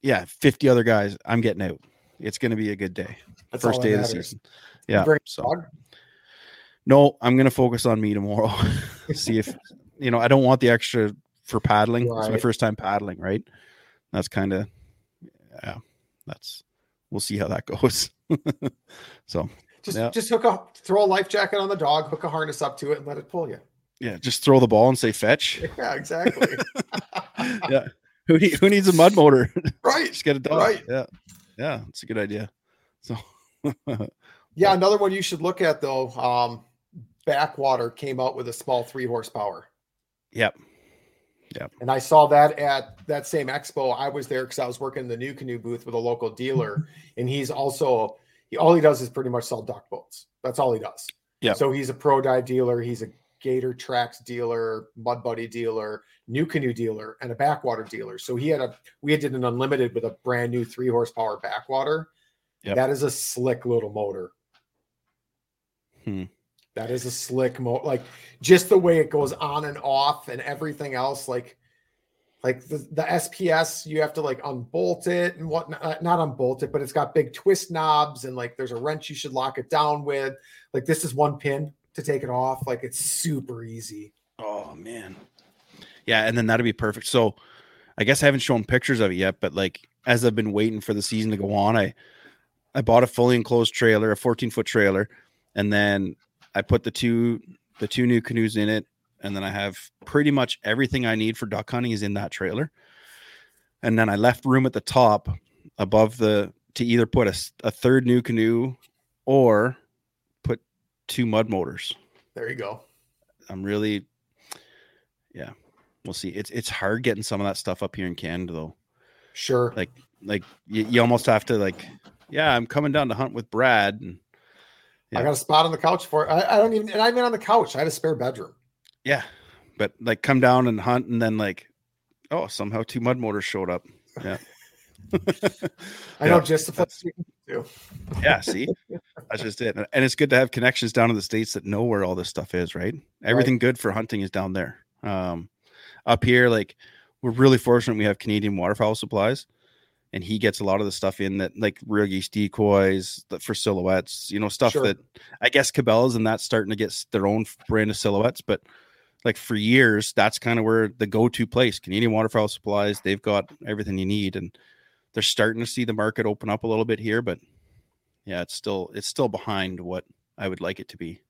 Speaker 7: yeah 50 other guys i'm getting out it's going to be a good day
Speaker 6: That's
Speaker 7: first day of the
Speaker 6: matters.
Speaker 7: season yeah so
Speaker 6: dog?
Speaker 7: no i'm going to focus on me tomorrow see if you know i don't want the extra for paddling it's my first time paddling right that's kind of yeah that's we'll see how that goes so
Speaker 6: Just,
Speaker 7: yeah.
Speaker 6: just hook up, throw a life jacket on the dog, hook a harness up to it, and let it pull you.
Speaker 7: yeah just throw the ball and say fetch
Speaker 6: Yeah, exactly.
Speaker 7: yeah who, need, who needs a mud motor
Speaker 6: right.
Speaker 7: just get it done
Speaker 6: Right.
Speaker 7: yeah yeah it's a good idea so
Speaker 6: Yeah, another one you should look at though. Um, Backwater came out with a small three horsepower.
Speaker 7: yep yep
Speaker 6: And I saw that at that same expo. I was there because I was working in the NuCanoe booth with a local dealer, and he's also he, all he does is pretty much sell duck boats. That's all he does.
Speaker 7: Yeah.
Speaker 6: So he's a ProDrive dealer. He's a Gator Trax dealer, Mud Buddy dealer, NuCanoe dealer, and a backwater dealer. So he had a we did an unlimited with a brand new three horsepower backwater.
Speaker 7: Yep.
Speaker 6: That is a slick little motor.
Speaker 7: Hmm.
Speaker 6: That is a slick mo like just the way it goes on and off and everything else. Like, like the, the SPS, you have to like unbolt it and whatnot, not unbolt it, but it's got big twist knobs and like there's a wrench you should lock it down with. Like, this is one pin to take it off. Like, it's super easy.
Speaker 7: Oh man. Yeah, and then that'd be perfect. So I guess I haven't shown pictures of it yet, but like as I've been waiting for the season to go on, I I bought a fully enclosed trailer, a 14 foot trailer, and then I put the two the two NuCanoes in it, and then I have pretty much everything I need for duck hunting is in that trailer. And then I left room at the top above the to either put a, a third NuCanoe or put two mud motors.
Speaker 6: There you go.
Speaker 7: I'm really, yeah, we'll see. It's it's hard getting some of that stuff up here in Canada though.
Speaker 6: Sure.
Speaker 7: Like like you, you almost have to like, yeah, I'm coming down to hunt with Brad. And,
Speaker 6: I got a spot on the couch for it. I, I don't even, and I'm even on the couch. I had a spare bedroom.
Speaker 7: Yeah, but like come down and hunt, and then like, oh, somehow two mud motors showed up. Yeah.
Speaker 6: I know just the place do.
Speaker 7: yeah, see, that's just it. And it's good to have connections down in the states that know where all this stuff is, right? Everything good for hunting is down there. Um, up here, like we're really fortunate we have Canadian waterfowl supplies, and he gets a lot of the stuff in that, like real geese decoys that for silhouettes, you know, stuff
Speaker 6: Sure.
Speaker 7: that I guess Cabela's and that's starting to get their own brand of silhouettes, but like for years, that's kind of where the go-to place. Canadian waterfowl supplies, they've got everything you need, and they're starting to see the market open up a little bit here, but yeah, it's still it's still behind what I would like it to be.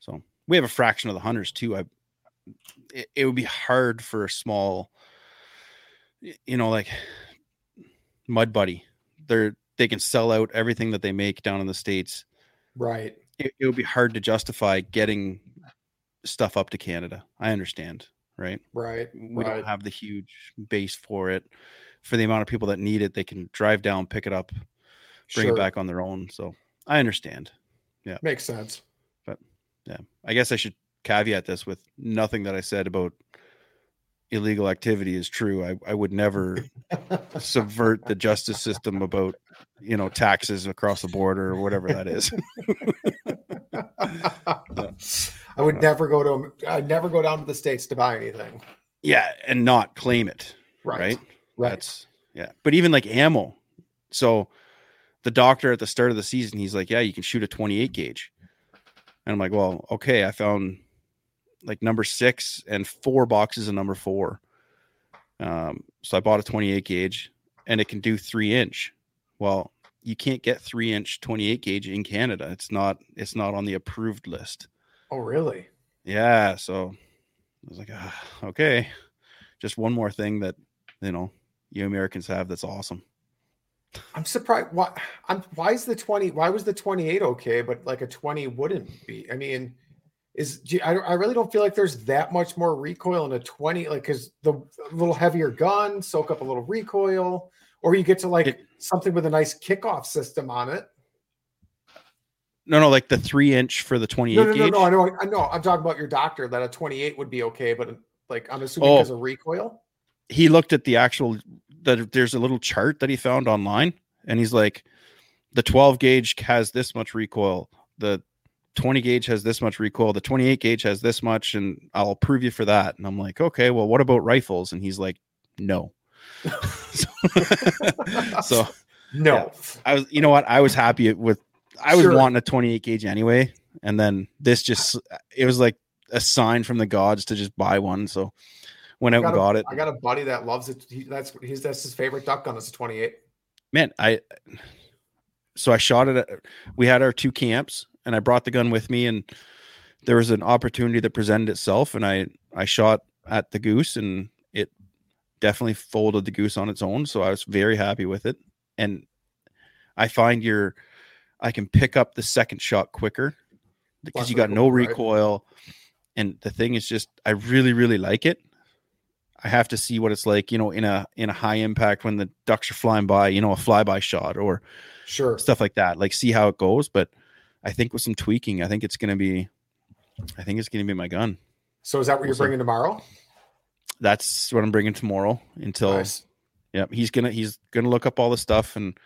Speaker 7: So we have a fraction of the hunters too. I it, it would be hard for a small, you know, like Mud Buddy. They're they can sell out everything that they make down in the states.
Speaker 6: Right.
Speaker 7: It, it would be hard to justify getting stuff up to Canada. I understand, right?
Speaker 6: Right.
Speaker 7: We
Speaker 6: right.
Speaker 7: don't have the huge base for it. For the amount of people that need it, they can drive down, pick it up, bring
Speaker 6: Sure.
Speaker 7: it back on their own. So I understand. Yeah.
Speaker 6: Makes sense.
Speaker 7: But yeah, I guess I should caveat this with nothing that I said about illegal activity is true. I, I would never subvert the justice system about, you know, taxes across the border or whatever that is.
Speaker 6: I would uh, never go to. I'd never go down to the states to buy anything.
Speaker 7: yeah, and not claim it.
Speaker 6: Right.
Speaker 7: Right.
Speaker 6: Right.
Speaker 7: That's yeah. But even like ammo. So the doctor at the start of the season, he's like, Yeah, you can shoot a 28 gauge. And I'm like, Well, okay. I found like number six and four boxes of number four. Um, so I bought a 28 gauge and it can do three inch. Well, you can't get three inch 28 gauge in Canada. It's not it's not on the approved list.
Speaker 6: Oh, really?
Speaker 7: Yeah. So I was like, ah, okay, just one more thing that you know you Americans have that's awesome.
Speaker 6: I'm surprised. Why? I'm. Why is the twenty? Why was the twenty eight okay, but like a twenty wouldn't be? I mean, is I, I really don't feel like there's that much more recoil in a twenty. Like, because the little heavier gun soak up a little recoil, or you get to like something with a nice kickoff system on it.
Speaker 7: No, no, like the three inch for the 28
Speaker 6: No, no, no, no. I know. I know. I'm talking about your doctor that a twenty eight would be okay, but like I'm assuming
Speaker 7: Oh.
Speaker 6: because of recoil.
Speaker 7: He looked at the actual that there's a little chart that he found online, and he's like, the 12 gauge has this much recoil, the 20 gauge has this much recoil, the 28 gauge has this much, and I'll approve you for that. And I'm like, okay, well, what about rifles? And he's like, no. so
Speaker 6: No.
Speaker 7: yeah. I was, you know what? I was happy with, I was
Speaker 6: Sure.
Speaker 7: wanting a 28 gauge anyway. And then this just, it was like a sign from the gods to just buy one. So went
Speaker 6: I
Speaker 7: out
Speaker 6: got,
Speaker 7: and
Speaker 6: a,
Speaker 7: got it.
Speaker 6: I got a buddy that loves it. He, that's he's that's his favorite duck gun. Is a twenty eight.
Speaker 7: Man, I, so I shot it. At, we had our two camps and I brought the gun with me and there was an opportunity that presented itself and I, I shot at the goose and it definitely folded the goose on its own. So I was very happy with it. And I find your, I can pick up the second shot quicker because you got no
Speaker 6: recoil, right.
Speaker 7: recoil. And the thing is just, I really, really like it. I have to see what it's like, you know, in a in a high impact when the ducks are flying by, you know, a flyby shot or
Speaker 6: Sure.
Speaker 7: stuff like that. Like see how it goes. But I think with some tweaking, I think it's gonna be I think it's gonna be my gun.
Speaker 6: So is that what
Speaker 7: We'll
Speaker 6: you're
Speaker 7: see.
Speaker 6: bringing tomorrow?
Speaker 7: That's what I'm bringing tomorrow until
Speaker 6: Nice.
Speaker 7: yeah, he's gonna he's gonna look up all the stuff and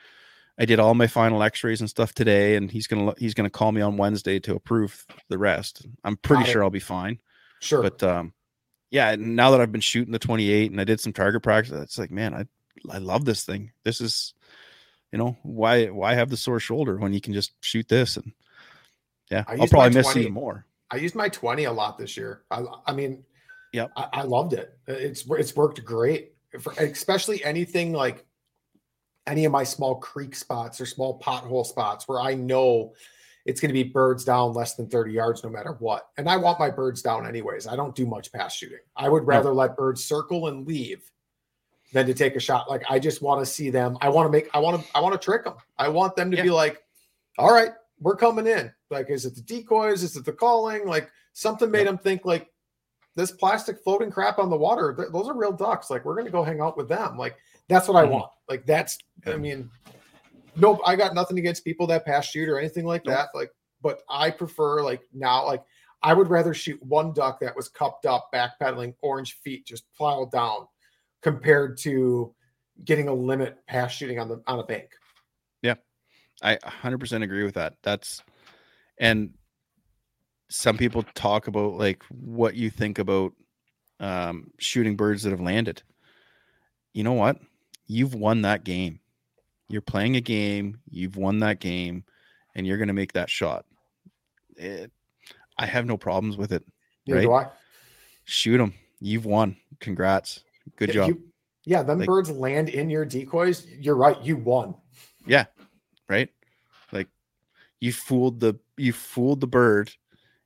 Speaker 7: I did all my final x-rays and stuff today and he's gonna look, he's gonna call me on Wednesday to approve the rest. I'm pretty
Speaker 6: Got it.
Speaker 7: sure I'll be fine.
Speaker 6: Sure.
Speaker 7: But um yeah, now that I've been shooting the 28 and I did some target practice, it's like, man, I I love this thing. This is you know, why why have the sore shoulder when you can just shoot this and yeah,
Speaker 6: I
Speaker 7: I'll probably miss
Speaker 6: 20
Speaker 7: even more.
Speaker 6: I used my 20 a lot this year. I, I mean,
Speaker 7: Yep.
Speaker 6: I, I loved it. Uh, it's it's worked great, for, especially anything like any of my small creek spots or small pothole spots where I know it's going to be birds down less than 30 yards no matter what. And I want my birds down anyways. I don't do much pass shooting. I would rather let birds circle and leave than to take a shot. Like I just want to see them. I want to make I want to I want to trick them. I want them to yeah. be like, "All right, we're coming in." Like is it the decoys? Is it the calling? Like something made them think like this plastic floating crap on the water, th- those are real ducks. Like we're going to go hang out with them. Like that's what I mm-hmm. want. Like that's I mean nope, I got nothing against people that pass shoot or anything like that. Like, but I prefer like now, like I would rather shoot one duck that was cupped up, backpedaling, orange feet, just plowed down, compared to getting a limit pass shooting on the on a bank.
Speaker 7: Yeah, I 100% agree with that. That's and some people talk about like what you think about um, shooting birds that have landed. You know what? You've won that game. You're playing a game, you've won that game, and you're going to make that shot. It, I have no problems with it.
Speaker 6: Yeah, right?
Speaker 7: Shoot them. You've won. Congrats. Good job.
Speaker 6: You, yeah, them like, birds land in your decoys. You're right. You won.
Speaker 7: Yeah. Right. Like you fooled the you fooled the bird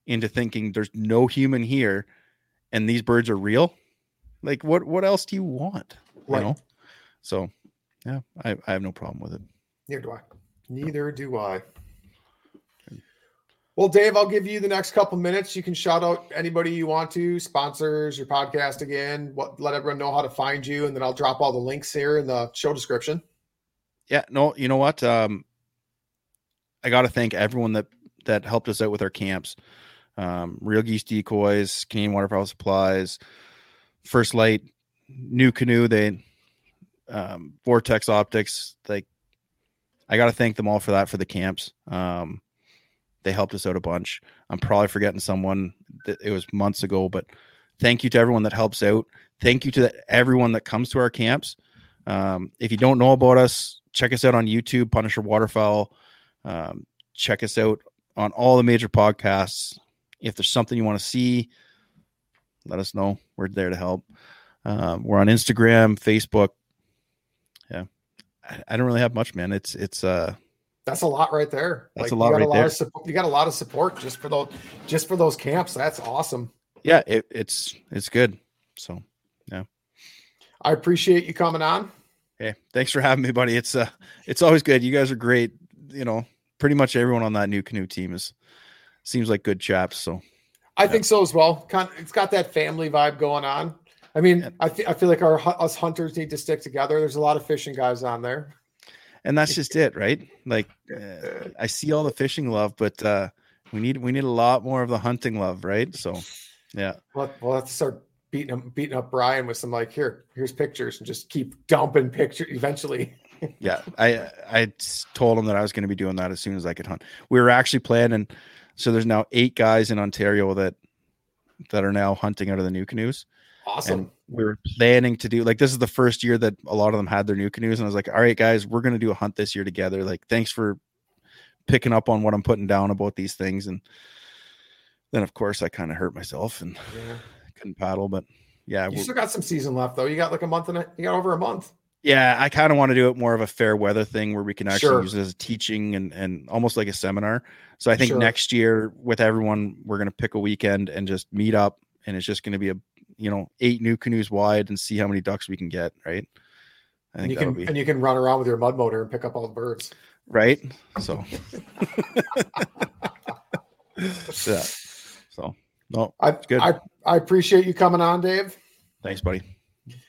Speaker 7: into thinking there's no human here and these birds are real. Like what what else do you want? Right. You know? So yeah, I, I have no problem with it.
Speaker 6: Neither do I. Neither do I. Well, Dave, I'll give you the next couple minutes. You can shout out anybody you want to, sponsors, your podcast again. What let everyone know how to find you, and then I'll drop all the links here in the show description.
Speaker 7: Yeah, no, you know what? Um, I got to thank everyone that that helped us out with our camps. Um, Real Geese Decoys, Canadian Waterfowl Supplies, First Light, NuCanoe. They um, Vortex Optics. Like, I got to thank them all for that for the camps. Um, they helped us out a bunch. I'm probably forgetting someone. It was months ago, but thank you to everyone that helps out. Thank you to everyone that comes to our camps. Um, if you don't know about us, check us out on YouTube, Punisher Waterfowl. Um, check us out on all the major podcasts. If there's something you want to see, let us know. We're there to help. Um, we're on Instagram, Facebook, yeah. I, I don't really have much, man. It's it's uh
Speaker 6: that's a lot right there.
Speaker 7: That's like, a lot right a lot
Speaker 6: there. Support, you got a lot of support just for those just for those camps. That's awesome.
Speaker 7: Yeah, it, it's it's good. So yeah.
Speaker 6: I appreciate you coming on.
Speaker 7: Hey, thanks for having me, buddy. It's uh it's always good. You guys are great. You know, pretty much everyone on that NuCanoe team is seems like good chaps. So
Speaker 6: I yeah. think so as well. It's got that family vibe going on. I mean, I, th- I feel like our us hunters need to stick together. There's a lot of fishing guys on there,
Speaker 7: and that's just it, right? Like, uh, I see all the fishing love, but uh, we need we need a lot more of the hunting love, right? So, yeah.
Speaker 6: Well, we'll have to start beating him, beating up Brian with some like, here, here's pictures, and just keep dumping pictures. Eventually,
Speaker 7: yeah, I I told him that I was going to be doing that as soon as I could hunt. We were actually planning. So there's now eight guys in Ontario that that are now hunting out of the NuCanoes.
Speaker 6: Awesome.
Speaker 7: And we were planning to do like this is the first year that a lot of them had their NuCanoes, and I was like, all right, guys, we're gonna do a hunt this year together. Like, thanks for picking up on what I'm putting down about these things. And then of course I kind of hurt myself and yeah. couldn't paddle, but yeah,
Speaker 6: you still got some season left though. You got like a month and a, you got over a month.
Speaker 7: Yeah, I kind of want to do it more of a fair weather thing where we can actually sure. use it as a teaching and and almost like a seminar. So I think sure. next year with everyone, we're gonna pick a weekend and just meet up, and it's just gonna be a you know eight NuCanoes wide and see how many ducks we can get right?
Speaker 6: I think and you can be... and you can run around with your mud motor and pick up all the birds.
Speaker 7: Right? So. Yeah. So no
Speaker 6: I, good. I, I appreciate you coming on dave.
Speaker 7: Thanks buddy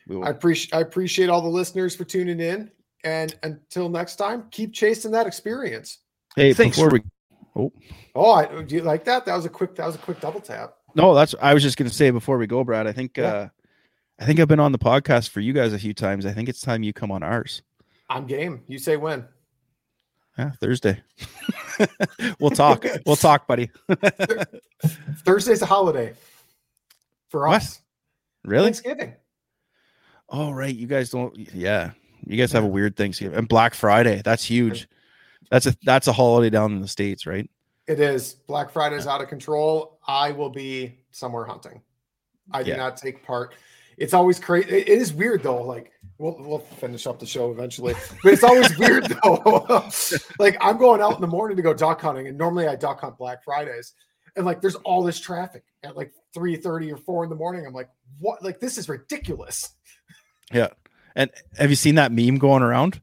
Speaker 6: I appreciate I appreciate all the listeners for tuning in and until next time keep chasing that experience
Speaker 7: hey thanks before we oh
Speaker 6: oh I, do you like that that was a quick that was a quick double tap
Speaker 7: no, that's I was just going to say before we go, Brad. I think yeah. uh I think I've been on the podcast for you guys a few times. I think it's time you come on ours.
Speaker 6: I'm game. You say when?
Speaker 7: Yeah, Thursday. we'll talk. we'll talk, buddy.
Speaker 6: Thursday's a holiday for us.
Speaker 7: What? Really?
Speaker 6: Thanksgiving.
Speaker 7: Oh, right. You guys don't. Yeah, you guys have a weird Thanksgiving and Black Friday. That's huge. That's a that's a holiday down in the states, right?
Speaker 6: It is. Black Friday is out of control. I will be somewhere hunting. I do yeah. not take part. It's always crazy. It is weird though. Like We'll we'll finish up the show eventually, but it's always weird though. like I'm going out in the morning to go duck hunting, and normally I duck hunt Black Fridays, and like there's all this traffic at like three thirty or four in the morning. I'm like, what? Like this is ridiculous.
Speaker 7: Yeah. And have you seen that meme going around?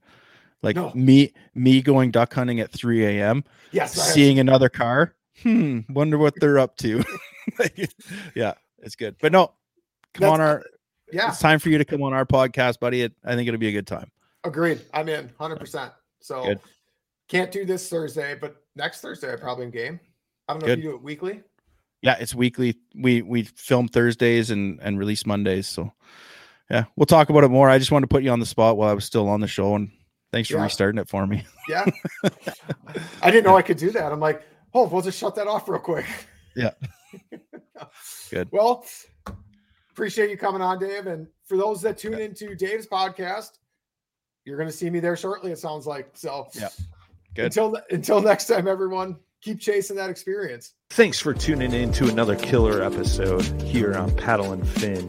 Speaker 7: Like
Speaker 6: No.
Speaker 7: me me going duck hunting at 3 a.m.
Speaker 6: Yes,
Speaker 7: seeing another car. Hmm. Wonder what they're up to. Like, yeah, it's good. But no, come
Speaker 6: That's-
Speaker 7: on our
Speaker 6: Yeah,
Speaker 7: it's time for you to come on our podcast, buddy. It, I think it'll be a good time.
Speaker 6: agreed. I'm in 100. percent So
Speaker 7: Good.
Speaker 6: can't do this Thursday, but next Thursday I probably in game. I don't know
Speaker 7: Good.
Speaker 6: if you do it weekly.
Speaker 7: Yeah, it's weekly. We we film Thursdays and and release Mondays. So yeah, we'll talk about it more. I just wanted to put you on the spot while I was still on the show, and thanks for
Speaker 6: Yeah.
Speaker 7: restarting it for me.
Speaker 6: Yeah, I didn't know I could do that. I'm like, oh, we'll just shut that off real quick.
Speaker 7: Yeah. Good.
Speaker 6: Well, appreciate you coming on, Dave. And for those that tune into Dave's podcast, you're going to see me there shortly. It sounds like so.
Speaker 7: Yeah. Good.
Speaker 6: Until until next time, everyone, keep chasing that experience.
Speaker 1: Thanks for tuning in to another killer episode here on Paddle and Fin.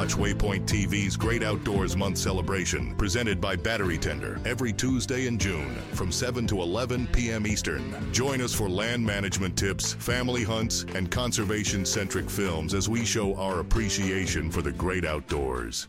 Speaker 11: Watch Waypoint TV's Great Outdoors Month celebration, presented by Battery Tender, every Tuesday in June from 7 to 11 p.m. Eastern. Join us for land management tips, family hunts, and conservation centric films as we show our appreciation for the great outdoors.